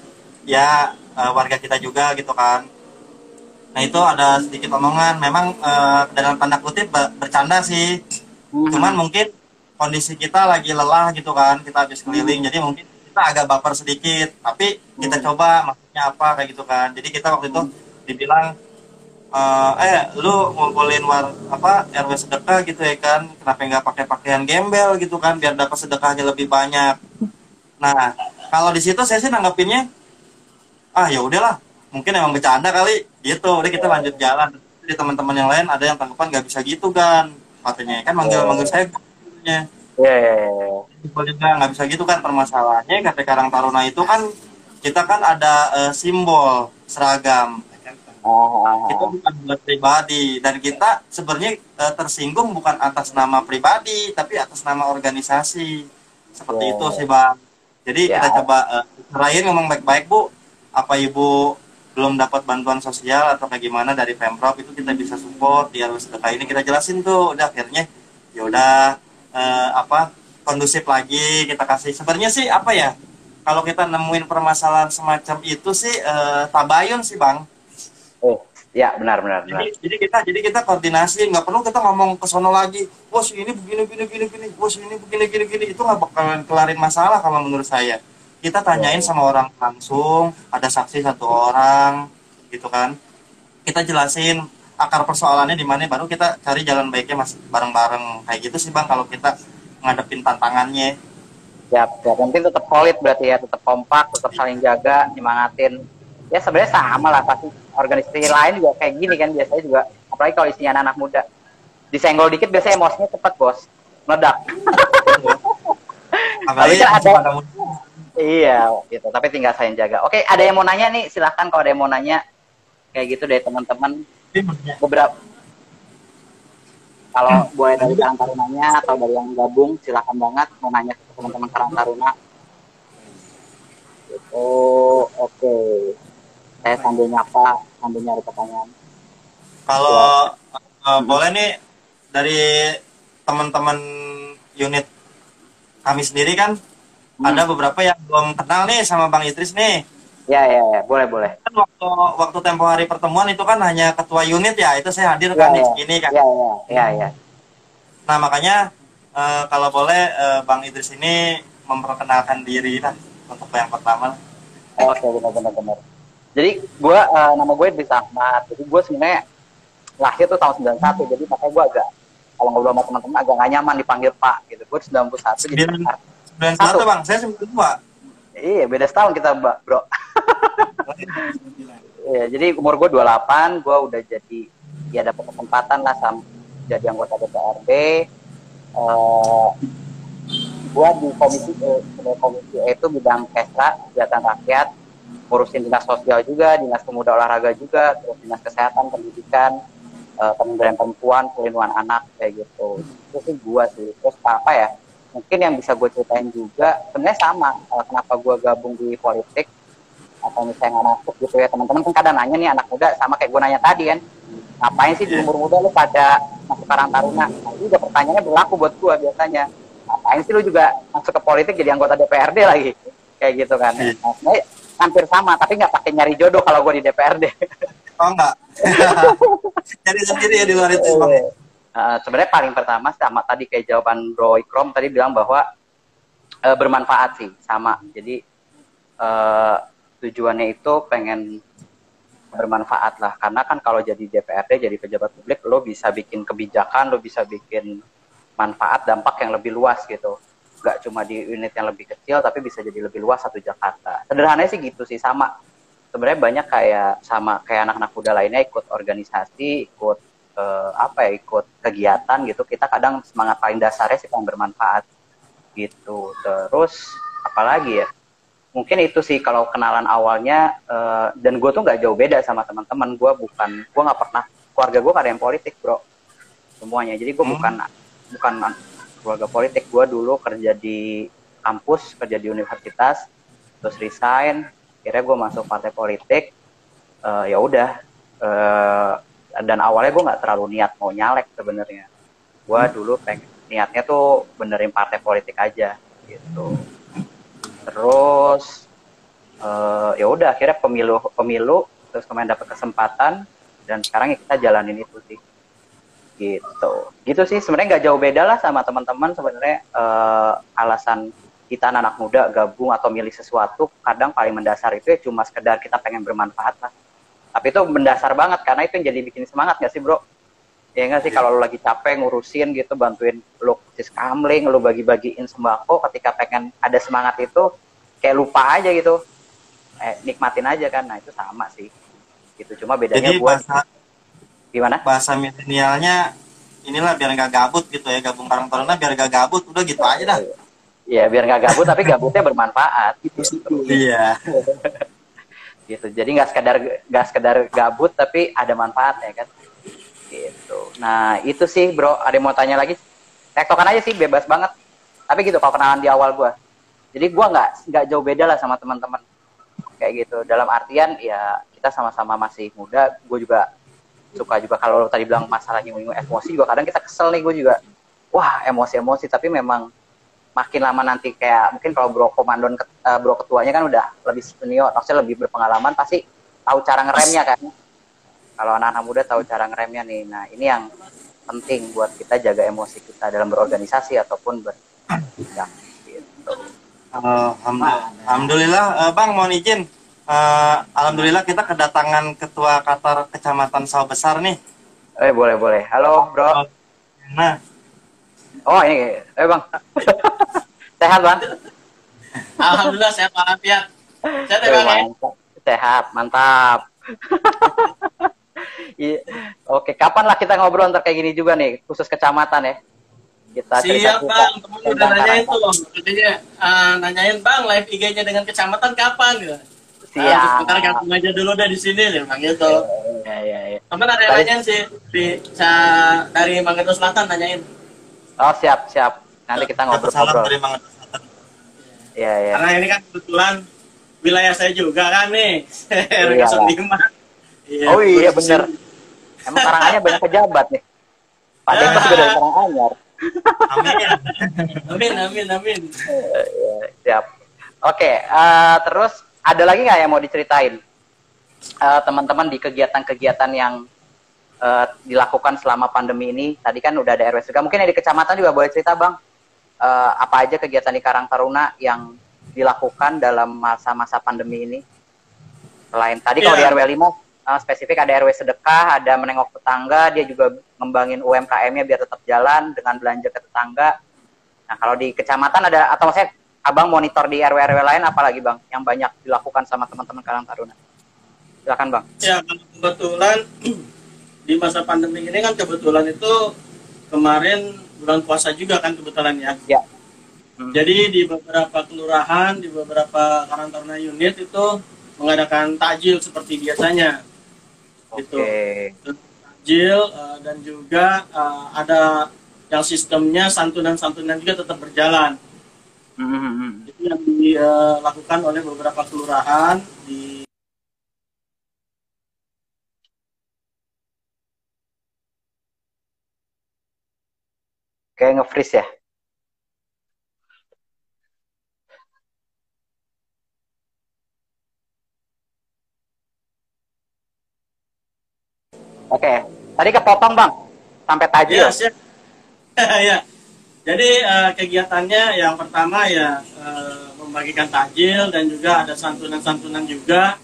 ya eh, warga kita juga gitu kan. Nah itu ada sedikit omongan. Memang eh, dalam tanda kutip ber- bercanda sih. Mhm. cuman mungkin kondisi kita lagi lelah gitu kan kita habis keliling. Jadi mungkin kita agak baper sedikit. Tapi kita coba maksudnya apa kayak gitu kan. Jadi kita waktu itu dibilang eh, eh lu ngumpulin war apa RW sedekah gitu ya kan? Kenapa nggak pakai pakaian gembel gitu kan? Biar dapat sedekahnya lebih banyak. Nah kalau di situ saya sih nanggapinnya ah ya udahlah. Mungkin emang bercanda kali. Gitu. Udah kita lanjut jalan. Di teman-teman yang lain ada yang tanggapan nggak bisa gitu kan katanya kan manggil manggil saya. Iya. Simpel juga nggak bisa gitu kan permasalahannya. KP Karang Taruna itu kan kita kan ada eh, simbol seragam Ah, itu bukan buat pribadi. Dan kita sebenarnya eh, tersinggung bukan atas nama pribadi tapi atas nama organisasi. Seperti Ya. itu sih bang. Jadi Ya. kita coba eh, terakhir ngomong baik-baik bu. Apa ibu belum dapat bantuan sosial atau kayak gimana dari pemprov itu kita bisa support di RW sedekah ini kita jelasin tuh. Udah akhirnya ya udah eh, apa kondusif lagi kita kasih. Sebenarnya sih apa ya kalau kita nemuin permasalahan semacam itu sih eh, tabayun sih bang Oh, ya benar benar benar. jadi, jadi kita jadi kita koordinasi nggak perlu kita ngomong ke sono lagi. Bos ini begini begini begini begini. Bos ini begini begini begini. Itu nggak bakalan kelarin masalah kalau menurut saya. Kita tanyain sama orang langsung ada saksi satu orang gitu kan. Kita jelasin akar persoalannya di mana baru kita cari jalan baiknya mas bareng-bareng. Kayak gitu sih bang kalau kita ngadepin tantangannya. Ya, ya penting tetap solid berarti ya, tetap kompak, tetap saling jaga, nyemangatin. Ya sebenarnya sama lah pasti organisasi lain juga kayak gini kan biasanya juga. Apalagi kalau isinya anak-anak muda. Disenggol dikit biasanya emosinya cepet bos, meledak. apalagi kan ada- iya, gitu. Tapi tinggal saling jaga. Oke, ada yang mau nanya nih, silahkan kalau ada yang mau nanya kayak gitu dari teman-teman beberapa. Kalau boleh dari Karang Tarunanya atau dari yang gabung, silahkan banget mau nanya ke teman-teman Karang Taruna. Gitu, oke. Saya sambil nyapa, sambil nyari pertanyaan. Kalau eh, boleh nih dari teman-teman unit kami sendiri kan Hmm. ada beberapa yang belum kenal nih sama Bang Idris nih. Ya, ya, ya, boleh, boleh. Kan waktu waktu tempo hari pertemuan itu kan hanya ketua unit ya, itu saya hadir kan di Ya, sini kan. Ya, ya, ya, ya. Nah makanya eh, kalau boleh eh, Bang Idris ini memperkenalkan diri lah untuk yang pertama. Oke, benar, benar, benar. Jadi gue, eh, nama gue Idris Ahmad. Jadi gue sebenarnya lahir tuh tahun 91, jadi makanya gue agak kalau ngobrol sama teman-teman agak gak nyaman dipanggil Pak gitu. Gue 91 jadi Sembilan- 91 Bang, saya 92. Iya, beda setahun kita, Mbak, Bro. Iya, jadi umur gue 28, gue udah jadi ya dapat kesempatan lah sama jadi anggota DPRD. Eh gue di komisi E, sebagai komisi E itu bidang kesra, kegiatan rakyat, ngurusin dinas sosial juga, dinas pemuda olahraga juga, terus dinas kesehatan, pendidikan, eh, pemberdayaan perempuan, perlindungan anak kayak gitu. Itu sih gue sih. Terus apa ya? Mungkin yang bisa gue ceritain juga, sebenarnya sama. eh, kenapa gue gabung di politik atau misalnya nggak masuk gitu ya teman-teman kan kadang nanya nih anak muda sama kayak gue nanya tadi kan ngapain sih di umur muda lu pada masuk karang taruna nah, itu juga pertanyaannya berlaku buat gue biasanya ngapain sih lu juga masuk ke politik jadi anggota DPRD lagi kayak gitu kan Iya. nah, hampir sama tapi nggak pakai nyari jodoh kalau gue di DPRD Oh enggak. Jadi sendiri ya di luar itu Bang. Eh, sebenarnya paling pertama sama tadi kayak jawaban Bro Ikrom tadi bilang bahwa eh, bermanfaat sih sama jadi eh, tujuannya itu pengen bermanfaat lah karena kan kalau jadi DPRD jadi pejabat publik lo bisa bikin kebijakan lo bisa bikin manfaat dampak yang lebih luas gitu nggak cuma di unit yang lebih kecil tapi bisa jadi lebih luas satu Jakarta. Sederhananya sih gitu sih sama. Sebenarnya banyak kayak sama kayak anak-anak muda lainnya ikut organisasi ikut eh, apa ya ikut kegiatan gitu. Kita kadang semangat paling dasarnya sih yang bermanfaat gitu. Terus apalagi ya? Mungkin itu sih kalau kenalan awalnya uh, dan gue tuh nggak jauh beda sama teman-teman. Gue bukan gue nggak pernah keluarga gue ada yang politik bro. Semuanya. Jadi gue hmm. bukan bukan keluarga politik gue dulu kerja di kampus kerja di universitas terus resign akhirnya gue masuk partai politik. Uh, ya udah uh, dan awalnya gue nggak terlalu niat mau nyalek sebenarnya. Gue hmm. dulu pengen niatnya tuh benerin partai politik aja gitu. Terus uh, ya udah akhirnya pemilu pemilu terus kemarin dapat kesempatan dan sekarang ya kita jalanin itu sih gitu. Gitu sih sebenarnya nggak jauh beda lah sama teman-teman sebenarnya uh, alasan kita anak, muda gabung atau milih sesuatu kadang paling mendasar itu ya cuma sekedar kita pengen bermanfaat lah. Tapi itu mendasar banget karena itu yang jadi bikin semangat gak sih bro? Ya nggak sih kalau lu lagi capek ngurusin gitu bantuin lu sis kamling lu bagi-bagiin sembako ketika pengen ada semangat itu kayak lupa aja gitu. Eh, nikmatin aja kan nah itu sama sih. Gitu cuma bedanya Jadi buat bahasa, gimana? Bahasa milenialnya inilah biar nggak gabut gitu ya gabung bareng taruna biar nggak gabut udah gitu aja dah. Iya biar nggak gabut tapi gabutnya bermanfaat. Gitu. Iya. gitu. Jadi nggak sekedar nggak sekedar gabut tapi ada manfaat ya kan? Gitu. Nah itu sih bro ada yang mau tanya lagi? Tektokan aja sih bebas banget. Tapi gitu kalau kenalan di awal gue jadi gue nggak nggak jauh beda lah sama teman-teman. Kayak gitu dalam artian ya kita sama-sama masih muda gue juga suka juga kalau tadi bilang masalah nyinggung emosi juga. Kadang kita kesel nih gue juga wah emosi-emosi. Tapi memang makin lama nanti kayak mungkin kalau bro komandon uh, bro ketuanya kan udah lebih senior maksudnya lebih berpengalaman pasti tahu cara ngeremnya kan. Kalau anak-anak muda tahu cara ngeremnya nih. Nah ini yang penting buat kita jaga emosi kita dalam berorganisasi ataupun gitu. Alhamdulillah, Alhamdulillah uh, Bang mohon izin uh, Alhamdulillah kita kedatangan Ketua Qatar Kecamatan Sawah Besar nih. Eh boleh boleh. Halo bro. Nah Oh ini Eh bang. Sehat bang? Alhamdulillah sehat walafiat. Sehat ya bang ya? Sehat mantap. Iya. Oke, kapan lah kita ngobrol ntar kayak gini juga nih, khusus kecamatan ya. Kita Siap bang, temen udah nanyain tuh, katanya uh, nanyain bang live IG-nya dengan kecamatan kapan? Ya? Siap. Nah, sebentar gabung aja dulu deh di sini nih, bang gitu. Iya iya. Ya. Temen ada yang nanyain sih di sa, dari Manggito Selatan nanyain. Oh siap siap. Nanti kita ngobrol-ngobrol. dari Manggito Selatan. Iya iya. Karena ini kan kebetulan wilayah saya juga kan nih, RW 05 Iya, oh iya bener. Emang Karanganyar banyak pejabat nih. Pak Dembas juga dari Karanganyar. Amin. amin, amin, amin. Iya, siap. Oke, uh, terus ada lagi nggak yang mau diceritain uh, teman-teman di kegiatan-kegiatan yang uh, dilakukan selama pandemi ini? Tadi kan udah ada RW juga. Mungkin di kecamatan juga boleh cerita bang. Uh, apa aja kegiatan di Karang Taruna yang dilakukan dalam masa-masa pandemi ini? Selain tadi yeah. kalau di. RW 5 uh, spesifik ada RW sedekah, ada menengok tetangga, dia juga ngembangin UMKM-nya biar tetap jalan dengan belanja ke tetangga. Nah, kalau di kecamatan ada atau maksudnya Abang monitor di RW-RW lain apalagi Bang yang banyak dilakukan sama teman-teman Karang Taruna? Silakan Bang. Ya, kebetulan di masa pandemi ini kan kebetulan itu kemarin bulan puasa juga kan kebetulan ya. Ya. Hmm. Jadi di beberapa kelurahan, di beberapa Karang Taruna unit itu mengadakan takjil seperti biasanya gitu takjil uh, dan juga uh, ada yang sistemnya santunan-santunan juga tetap berjalan mm-hmm. itu yang dilakukan oleh beberapa kelurahan di kayak nge-freeze ya Oke, okay. tadi kepotong bang, sampai tajil. Iya, yes, ya. Jadi uh, kegiatannya yang pertama ya uh, membagikan takjil dan juga ada santunan-santunan juga.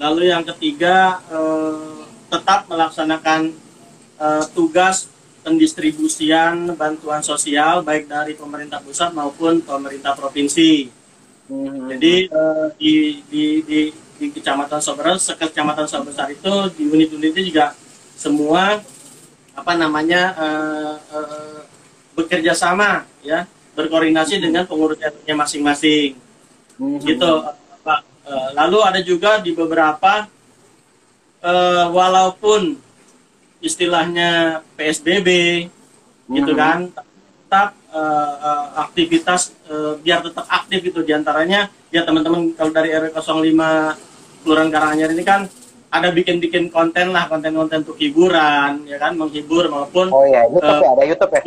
Lalu yang ketiga uh, tetap melaksanakan uh, tugas pendistribusian bantuan sosial baik dari pemerintah pusat maupun pemerintah provinsi. Hmm. Jadi uh, di, di, di, di kecamatan Soberas, kecamatan Soberas itu di unit-unitnya juga semua apa namanya uh, uh, bekerja sama ya berkoordinasi dengan pengurus RT masing-masing mm-hmm. gitu Eh, lalu ada juga di beberapa eh, walaupun istilahnya PSBB gitu Mhm. kan tetap eh, aktivitas eh, biar tetap aktif itu di antaranya ya teman-teman kalau dari RW 05 Kelurahan Karanganyar ini kan ada bikin-bikin konten lah konten-konten untuk hiburan ya kan menghibur maupun Oh iya, YouTube Eh, ya, ada YouTube ya.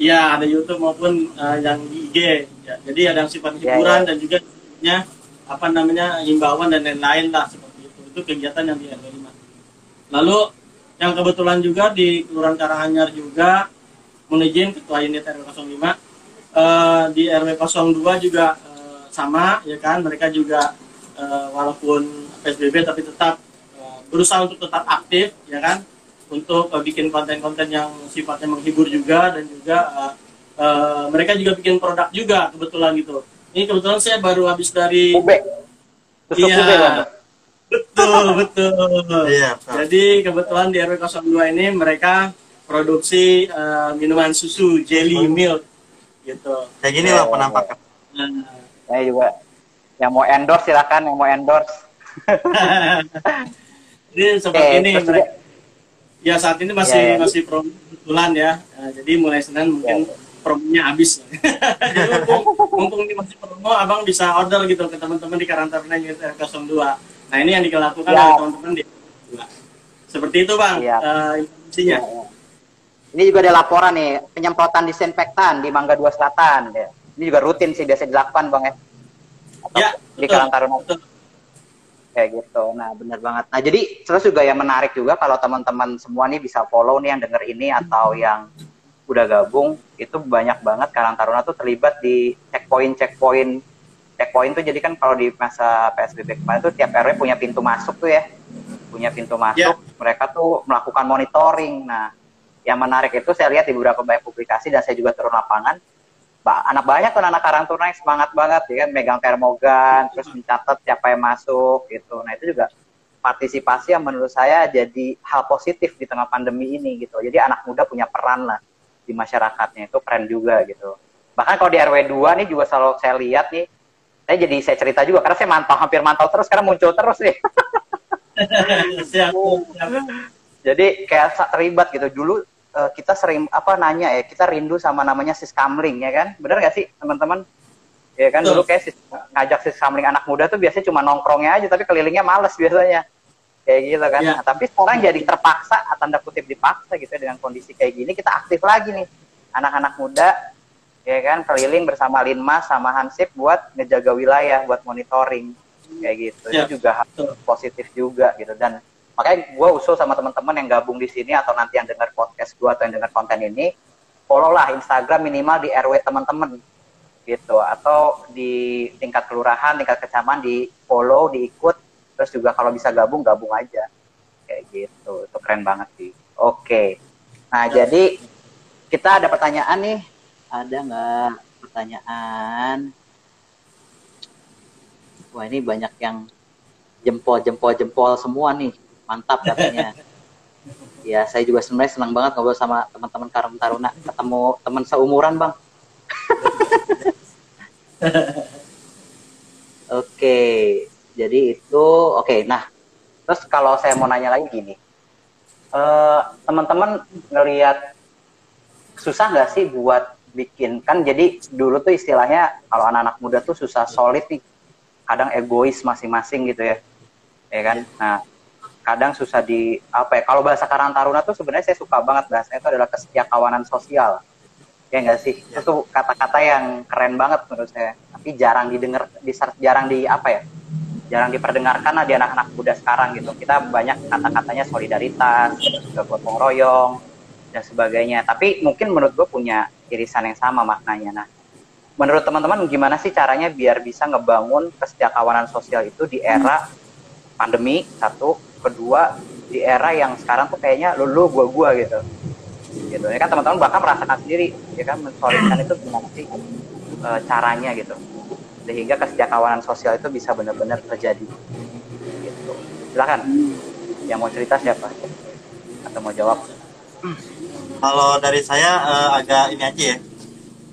Ya ada YouTube maupun eh, yang di IG ya. jadi ada yang sifat Ya, hiburan ya. dan juga nya apa namanya himbauan dan lain-lain lah seperti itu itu kegiatan yang di RW 5 lalu yang kebetulan juga di Kelurahan Karanganyar juga mohon izin ketua unit RW 05 eh, di RW 02 juga eh, sama ya kan mereka juga eh, walaupun PSBB tapi tetap eh, berusaha untuk tetap aktif ya kan untuk eh, bikin konten-konten yang sifatnya menghibur juga dan juga eh, eh, mereka juga bikin produk juga kebetulan gitu ini kebetulan saya baru habis dari Iya. betul betul Iya, betul. jadi kebetulan di RW 02 ini mereka produksi eh, minuman susu jelly milk gitu Kayak gini loh iya, penampakan. Nah, Saya juga yang mau endorse silakan yang mau endorse. jadi seperti Eh, ini juga- mereka ya saat ini masih Ya, ya. masih promo kebetulan ya Eh, jadi mulai senin mungkin Ya. promonya habis jadi mumpung, mumpung ini masih promo abang bisa order gitu ke teman-teman di karantina unit R02 nah ini yang dilakukan Ya. oleh teman-teman di R02. seperti itu bang Ya. eh, informasinya Ini juga ada laporan nih, penyemprotan disinfektan di Mangga Dua Selatan. Ya. Ini juga rutin sih biasa dilakukan bang ya. Atau ya di betul, Karang Taruna betul. Kayak gitu. Nah benar banget. Nah jadi terus juga yang menarik juga kalau teman-teman semua nih bisa follow nih yang denger ini atau yang udah gabung itu banyak banget. Karang Taruna tuh terlibat di checkpoint checkpoint. Checkpoint tuh jadi kan kalau di masa PSBB kemarin tuh tiap RW punya pintu masuk tuh ya. Punya pintu masuk. Mereka tuh melakukan monitoring. Nah yang menarik itu saya lihat di beberapa banyak publikasi dan saya juga turun lapangan anak banyak tuh anak karang yang semangat banget ya kan? Megang termogan terus mencatat siapa yang masuk gitu. Nah itu juga partisipasi yang menurut saya jadi hal positif di tengah pandemi ini gitu. Jadi anak muda punya peran lah di masyarakatnya. Itu keren juga gitu. Bahkan kalau di RW 2 nih juga selalu saya lihat nih saya jadi saya cerita juga karena saya mantau hampir mantau terus karena muncul terus nih. Jadi kayak terlibat gitu. Dulu eh, kita sering apa nanya ya kita rindu sama namanya siskamling ya kan? Bener gak sih teman-teman? Ya kan dulu kayak sis, ngajak siskamling anak muda tuh biasanya cuma nongkrongnya aja tapi kelilingnya males biasanya. Kayak gitu kan. Iya. Nah, tapi sekarang jadi terpaksa tanda kutip dipaksa gitu ya, dengan kondisi kayak gini kita aktif lagi nih. Anak-anak muda ya kan keliling bersama Linmas sama Hansip buat ngejaga wilayah buat monitoring. Kayak gitu. Iya. itu juga hal Betul. positif juga gitu. Dan makanya gue usul sama teman-teman yang gabung di sini atau nanti yang dengar podcast gue atau yang dengar konten ini follow lah Instagram minimal di RW teman-teman gitu. Atau di tingkat kelurahan tingkat kecamatan di follow diikut. Terus juga kalau bisa gabung gabung aja. Kayak gitu. Itu keren banget sih. Oke. Nah jadi kita ada pertanyaan nih. Ada nggak pertanyaan? Wah ini banyak yang jempol jempol jempol semua nih mantap katanya. Ya saya juga sebenarnya senang banget ngobrol sama teman-teman Karang Taruna. Ketemu teman seumuran bang. Oke jadi itu oke nah terus kalau saya mau nanya lagi gini. Eh, teman-teman ngelihat susah nggak sih buat bikin? Kan jadi dulu tuh istilahnya kalau anak-anak muda tuh susah solid nih. Kadang egois masing-masing gitu ya. Ya kan? Nah kadang susah di apa ya kalau bahasa Karang Taruna tuh sebenarnya saya suka banget bahasanya itu adalah kesetiakawanan sosial. Ya enggak sih? Itu kata-kata yang keren banget menurut saya. Tapi jarang didengar di jarang di apa ya jarang diperdengarkan lah di anak-anak muda sekarang gitu. Kita banyak kata-katanya solidaritas juga gotong royong dan sebagainya. Tapi mungkin menurut gue punya irisan yang sama maknanya. Nah menurut teman-teman gimana sih caranya biar bisa ngebangun kesetiakawanan sosial itu di era pandemi satu kedua di era yang sekarang tuh kayaknya lu lu gua gua gitu. Gitu. Ya kan teman-teman bahkan merasakan sendiri ya kan mensolidkan itu gimana sih e, caranya gitu. Sehingga kesetiakawanan sosial itu bisa benar-benar terjadi. Gitu. Silakan. Yang mau cerita siapa? Atau mau jawab? Kalau dari saya eh, agak ini aja ya,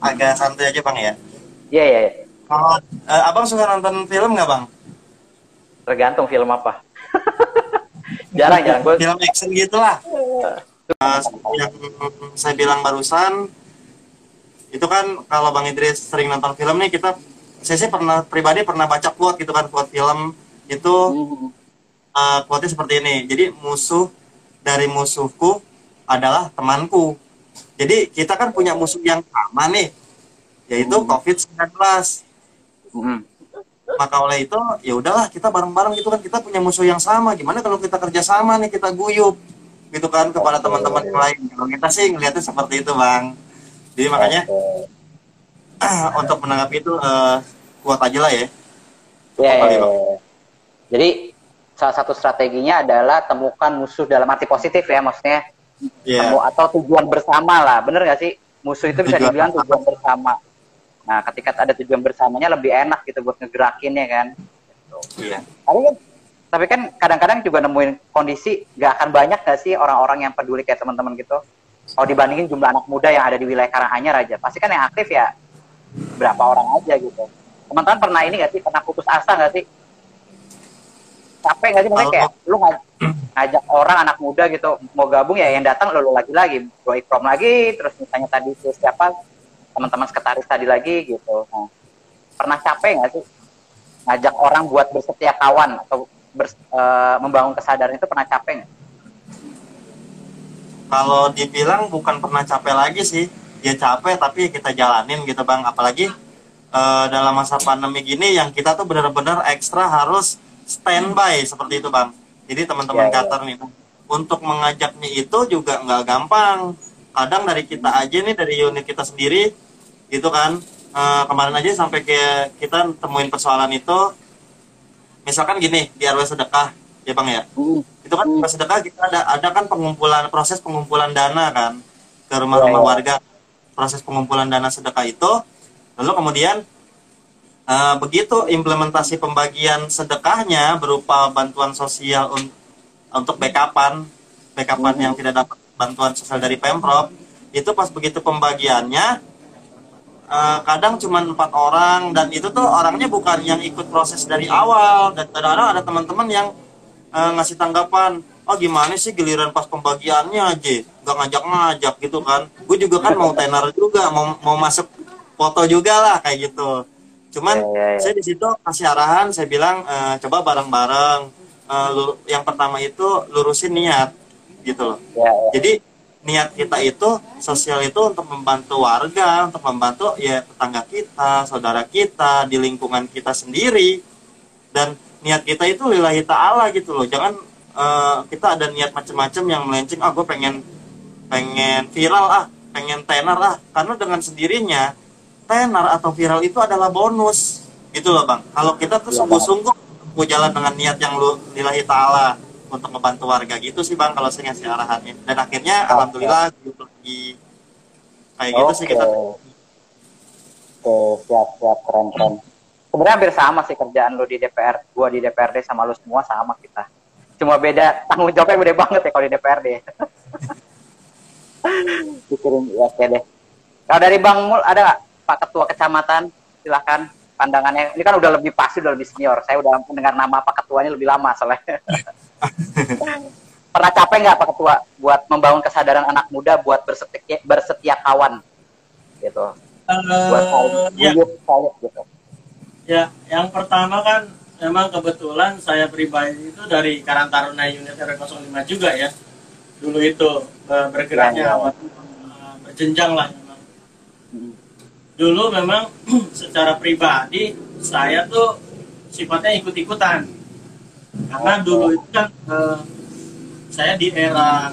agak santai aja bang ya. iya iya iya. Kalau eh, abang suka nonton film nggak bang? tergantung film apa jarang jarang. Gue film action gitulah. Uh, yang saya bilang barusan itu kan kalau bang Idris sering nonton film nih kita saya sih pernah pribadi pernah baca quote gitu kan quote film itu uh, quote seperti ini. Jadi musuh dari musuhku adalah temanku. Jadi kita kan punya musuh yang sama nih yaitu COVID-19 Hmm. Maka oleh itu ya udahlah kita bareng-bareng gitu kan kita punya musuh yang sama. Gimana kalau kita kerjasama nih kita guyup? Gitu kan kepada teman-teman yang lain. Kalau kita sih ngelihatnya seperti itu bang. Jadi makanya untuk menanggapi itu eh, kuat aja lah ya. Ya, Apa ya, Bang? ya. Jadi salah satu strateginya adalah temukan musuh dalam arti positif ya maksudnya. Iya. temu atau tujuan bersama lah. Bener gak sih? Musuh itu bisa Tujuan dibilang tujuan bersama nah ketika ada tujuan bersamanya lebih enak gitu buat ngegerakin ya kan? Iya. Tapi kan tapi kan kadang-kadang juga nemuin kondisi gak akan banyak gak sih orang-orang yang peduli kayak teman-teman gitu? Kalau dibandingin jumlah anak muda yang ada di wilayah Karanganyar aja pasti kan yang aktif ya berapa orang aja gitu. Teman-teman pernah ini gak sih? Pernah putus asa gak sih? Capek gak sih? Maksudnya kayak lu ngaj- ngajak orang anak muda gitu mau gabung ya yang datang lu lagi-lagi bro Ikrom lagi terus misalnya tadi siapa teman-teman sekretaris tadi lagi gitu. Nah, pernah capek nggak sih? Ngajak orang buat bersetia kawan atau bers- eh, membangun kesadaran itu pernah capek nggak? kalau dibilang bukan pernah capek lagi sih. Ya capek tapi kita jalanin gitu bang. Apalagi eh, dalam masa pandemi gini yang kita tuh benar-benar ekstra harus standby seperti itu bang. Jadi teman-teman Ya, ya. Qatar nih untuk mengajaknya itu juga nggak gampang. Kadang dari kita aja nih dari unit kita sendiri gitu kan. Eh, kemarin aja sampai ke kita temuin persoalan itu. Misalkan gini di RW sedekah ya bang ya? Itu kan pas sedekah kita ada ada kan pengumpulan proses pengumpulan dana kan ke rumah-rumah Ya, ya. warga proses pengumpulan dana sedekah itu lalu kemudian eh, begitu implementasi pembagian sedekahnya berupa bantuan sosial un- untuk backupan backupan yang tidak dapat bantuan sosial dari pemprov itu pas begitu pembagiannya eh, kadang cuma empat orang dan itu tuh orangnya bukan yang ikut proses dari awal. Dan kadang-kadang ada teman-teman yang eh, ngasih tanggapan oh gimana sih giliran pas pembagiannya aja nggak ngajak-ngajak gitu kan. Gue juga kan mau tenar juga mau mau masuk foto juga lah kayak gitu. Cuman Ya, ya, ya. saya di situ kasih arahan saya bilang eh, coba bareng-bareng. Lu- yang pertama itu lurusin niat gitu loh. Ya, ya. jadi niat kita itu sosial itu untuk membantu warga, untuk membantu ya tetangga kita, saudara kita, di lingkungan kita sendiri. Dan niat kita itu lillahi ta'ala gitu loh. Jangan eh, kita ada niat macam-macam yang melenceng, ah gue pengen pengen viral ah, pengen tenar ah. Karena dengan sendirinya tenar atau viral itu adalah bonus gitu loh bang. Kalau kita tuh sungguh-sungguh mau jalan dengan niat yang lu lillahi ta'ala untuk membantu warga gitu sih bang kalau saya ngasih arahannya dan akhirnya alhamdulillah gitu lagi kayak gitu sih kita Oke, siap, siap, keren, keren. Sebenarnya hampir sama sih kerjaan lu di DPR, gua di DPRD sama lu semua sama kita. Cuma beda tanggung jawabnya beda banget ya kalau di DPRD. Pikirin, ya, oke deh. Kalau dari Bang Mul ada nggak Pak Ketua Kecamatan? Silahkan pandangannya. Ini kan udah lebih pasti, udah lebih senior. Saya udah mendengar nama Pak Ketuanya lebih lama soalnya. Pernah capek nggak Pak Ketua buat membangun kesadaran anak muda buat bersetia, bersetia kawan? Gitu buat saling Eh, ya, saling gitu. ya, yang pertama kan memang kebetulan saya pribadi itu dari Karang Taruna Unit RW 05 juga ya. Dulu itu bergeraknya Ya, ya. awal eh, berjenjang lah memang. Hmm. Dulu memang secara pribadi saya tuh sifatnya ikut-ikutan. Karena dulu itu kan eh, saya di era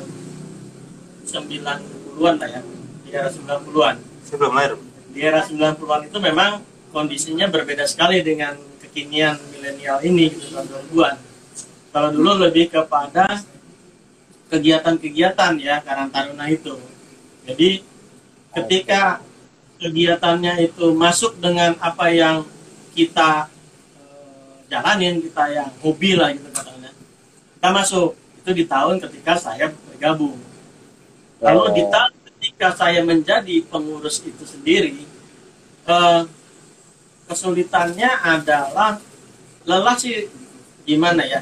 90-an lah ya. Di era 90-an sebelum lahir di era 90-an itu memang kondisinya berbeda sekali dengan kekinian milenial ini gitu tahun 2000-an. Kalau dulu lebih kepada kegiatan-kegiatan ya Karang Taruna itu. Jadi ketika kegiatannya itu masuk dengan apa yang kita jalanin, kita yang hobi lah gitu katanya. Kita masuk itu di tahun ketika saya bergabung. Lalu di tahun ketika saya menjadi pengurus itu sendiri, eh, kesulitannya adalah lelah sih gimana ya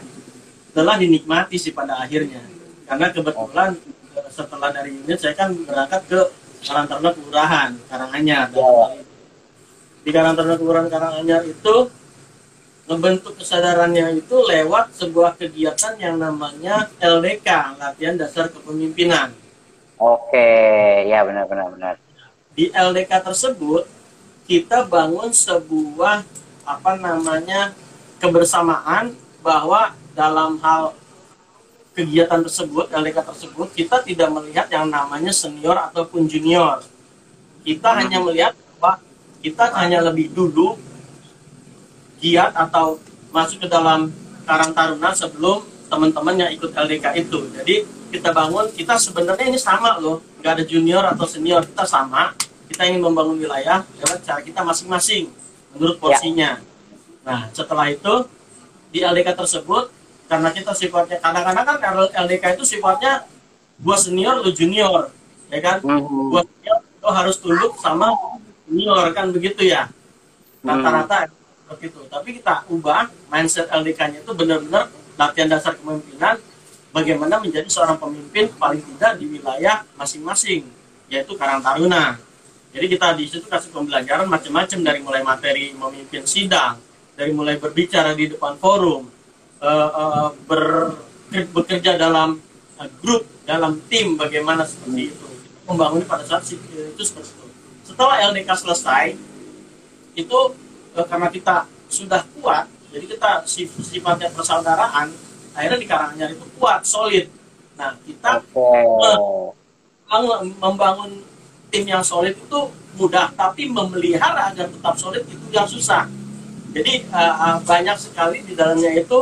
telah dinikmati sih pada akhirnya karena kebetulan eh, setelah dari unit saya kan berangkat ke Karang Taruna Kelurahan Karanganyar Ya. ini. di Karang Taruna Kelurahan Karanganyar itu membentuk kesadarannya itu lewat sebuah kegiatan yang namanya LDK latihan dasar kepemimpinan. Oke, ya benar benar benar. di LDK tersebut kita bangun sebuah apa namanya kebersamaan bahwa dalam hal kegiatan tersebut LDK tersebut kita tidak melihat yang namanya senior ataupun junior. Kita hanya melihat bahwa kita hanya lebih dulu giat atau masuk ke dalam Karang Taruna sebelum teman-teman yang ikut LDK itu. Jadi kita bangun, kita sebenarnya ini sama loh, nggak ada junior atau senior, kita sama. Kita ingin membangun wilayah lewat cara kita masing-masing menurut porsinya. Nah setelah itu di LDK tersebut karena kita sifatnya kadang-kadang kan LDK itu sifatnya gua senior lu junior, ya kan? Gua senior lo harus tunduk sama junior kan begitu ya rata-rata seperti itu tapi kita ubah mindset LDK-nya itu benar-benar latihan dasar kepemimpinan bagaimana menjadi seorang pemimpin paling tidak di wilayah masing-masing yaitu Karang Taruna. Jadi kita di situ kasih pembelajaran macam-macam dari mulai materi memimpin sidang dari mulai berbicara di depan forum eh, eh, ber- bekerja dalam eh, grup dalam tim bagaimana seperti itu. Membangun pada saat itu seperti itu. Setelah LDK selesai itu karena kita sudah kuat jadi kita sif- sifatnya persaudaraan akhirnya di Karanganyar itu kuat solid. Nah kita Oke. membangun, membangun tim yang solid itu mudah tapi memelihara agar tetap solid itu yang susah. Jadi eh, eh, banyak sekali di dalamnya itu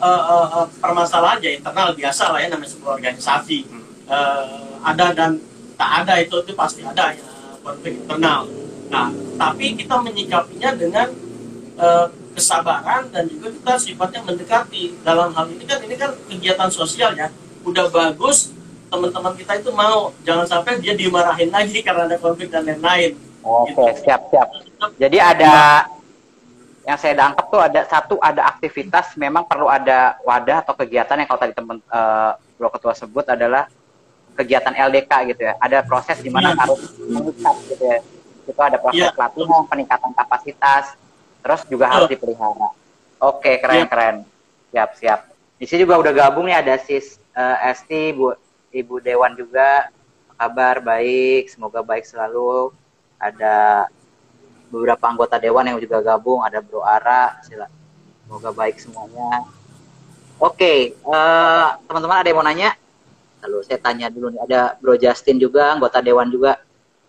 eh, eh, eh, permasalahan ya internal biasa lah ya namanya sebuah organisasi. Eh, ada dan tak ada itu itu pasti ada ya konflik internal nah tapi kita menyikapinya dengan eh, kesabaran dan juga kita sifatnya mendekati dalam hal ini kan ini kan kegiatan sosial ya udah bagus teman-teman kita itu mau jangan sampai dia dimarahin lagi karena ada konflik dan lain-lain Oke, siap siap. Jadi ada yang saya tangkap tuh ada satu ada aktivitas memang perlu ada wadah atau kegiatan yang kalau tadi teman eh, Bro Ketua sebut adalah kegiatan LDK gitu ya. Ada proses di mana Iya. harus mengikat gitu ya. Itu ada proses Iya. pelatihan, peningkatan kapasitas, terus juga harus dipelihara. Oke, keren Iya. keren. Siap siap. Di sini juga udah gabung nih ada Sis eh, Esti, Bu Ibu Dewan juga. Kabar baik, semoga baik selalu. Ada beberapa anggota dewan yang juga gabung, ada Bro Ara, sila. Semoga baik semuanya. Oke, eh, teman-teman ada yang mau nanya? Lalu saya tanya dulu nih, ada Bro Justin juga, anggota dewan juga.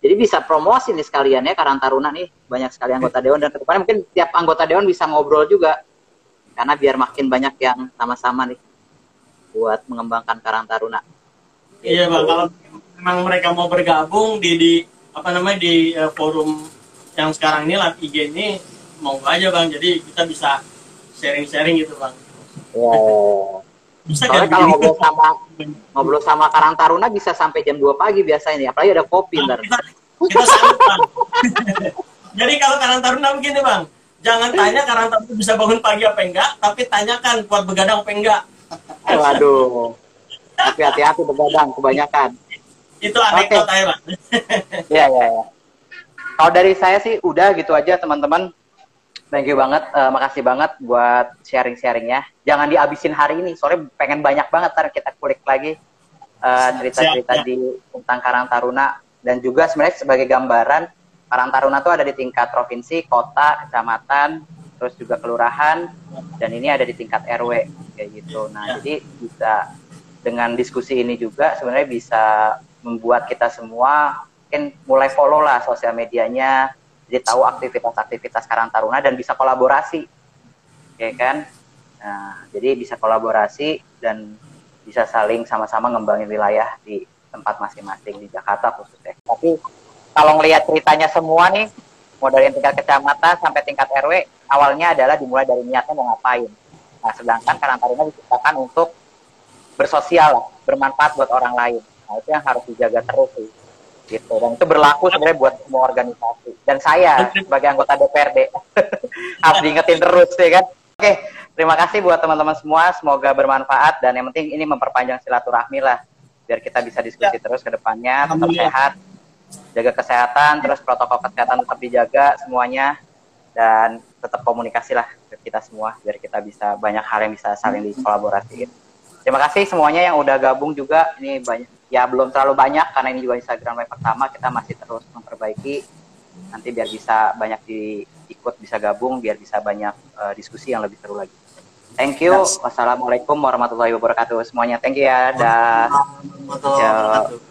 Jadi bisa promosi nih sekalian ya Karang Taruna nih, banyak sekali anggota dewan dan ke depannya mungkin tiap anggota dewan bisa ngobrol juga. Karena biar makin banyak yang sama-sama nih buat mengembangkan Karang Taruna. iya bang kalau memang mereka mau bergabung di di apa namanya di eh, forum yang sekarang ini lah IG ini mau aja bang jadi kita bisa sharing-sharing gitu bang Ya. Bisa Soalnya kan kalau ngobrol sama ngobrol sama Karang Taruna bisa sampai jam 2 pagi biasanya nih, apalagi ada kopi ntar. kita, kita jadi kalau Karang Taruna begini bang jangan tanya Karang Taruna bisa bangun pagi apa enggak tapi tanyakan kuat begadang apa enggak Eh, Waduh. Tapi hati-hati begadang kebanyakan. itu anekdot Oke. aja bang Iya, iya, iya. Kalau dari saya sih udah gitu aja teman-teman. Thank you banget, eh, makasih banget buat sharing-sharingnya. Jangan dihabisin hari ini, soalnya pengen banyak banget ntar kita kulik lagi eh, cerita-cerita siap. di tentang Karang Taruna dan juga sebenarnya sebagai gambaran Karang Taruna tuh ada di tingkat provinsi, kota, kecamatan, terus juga kelurahan dan ini ada di tingkat RW kayak gitu. Nah, Ya. jadi bisa dengan diskusi ini juga sebenarnya bisa membuat kita semua mungkin mulai follow lah sosial medianya, jadi tahu aktivitas-aktivitas Karang Taruna dan bisa kolaborasi, ya kan? Nah, jadi bisa kolaborasi dan bisa saling sama-sama ngembangin wilayah di tempat masing-masing di Jakarta khususnya. Tapi kalau ngelihat ceritanya semua nih, mau dari tingkat kecamatan sampai tingkat RW, awalnya adalah dimulai dari niatnya mau ngapain. Nah, sedangkan Karang Taruna diciptakan untuk bersosial, bermanfaat buat orang lain. Nah, itu yang harus dijaga terus sih. Gitu. Dan itu berlaku sebenarnya buat semua organisasi. Dan saya sebagai anggota DPRD harus diingetin terus ya kan. Oke, terima kasih buat teman-teman semua. Semoga bermanfaat dan yang penting ini memperpanjang silaturahmi lah, biar kita bisa diskusi terus ke depannya. Tetap sehat, jaga kesehatan, terus protokol kesehatan tetap dijaga semuanya dan tetap komunikasi lah ke kita semua biar kita bisa banyak hal yang bisa saling dikolaborasiin. Terima kasih semuanya yang udah gabung juga. Ini banyak ya belum terlalu banyak karena ini juga Instagram live pertama kita masih terus memperbaiki. Nanti biar bisa banyak diikut bisa gabung biar bisa banyak eh, diskusi yang lebih seru lagi. Thank you. Wassalamualaikum warahmatullahi wabarakatuh semuanya. Thank you ya. Dah.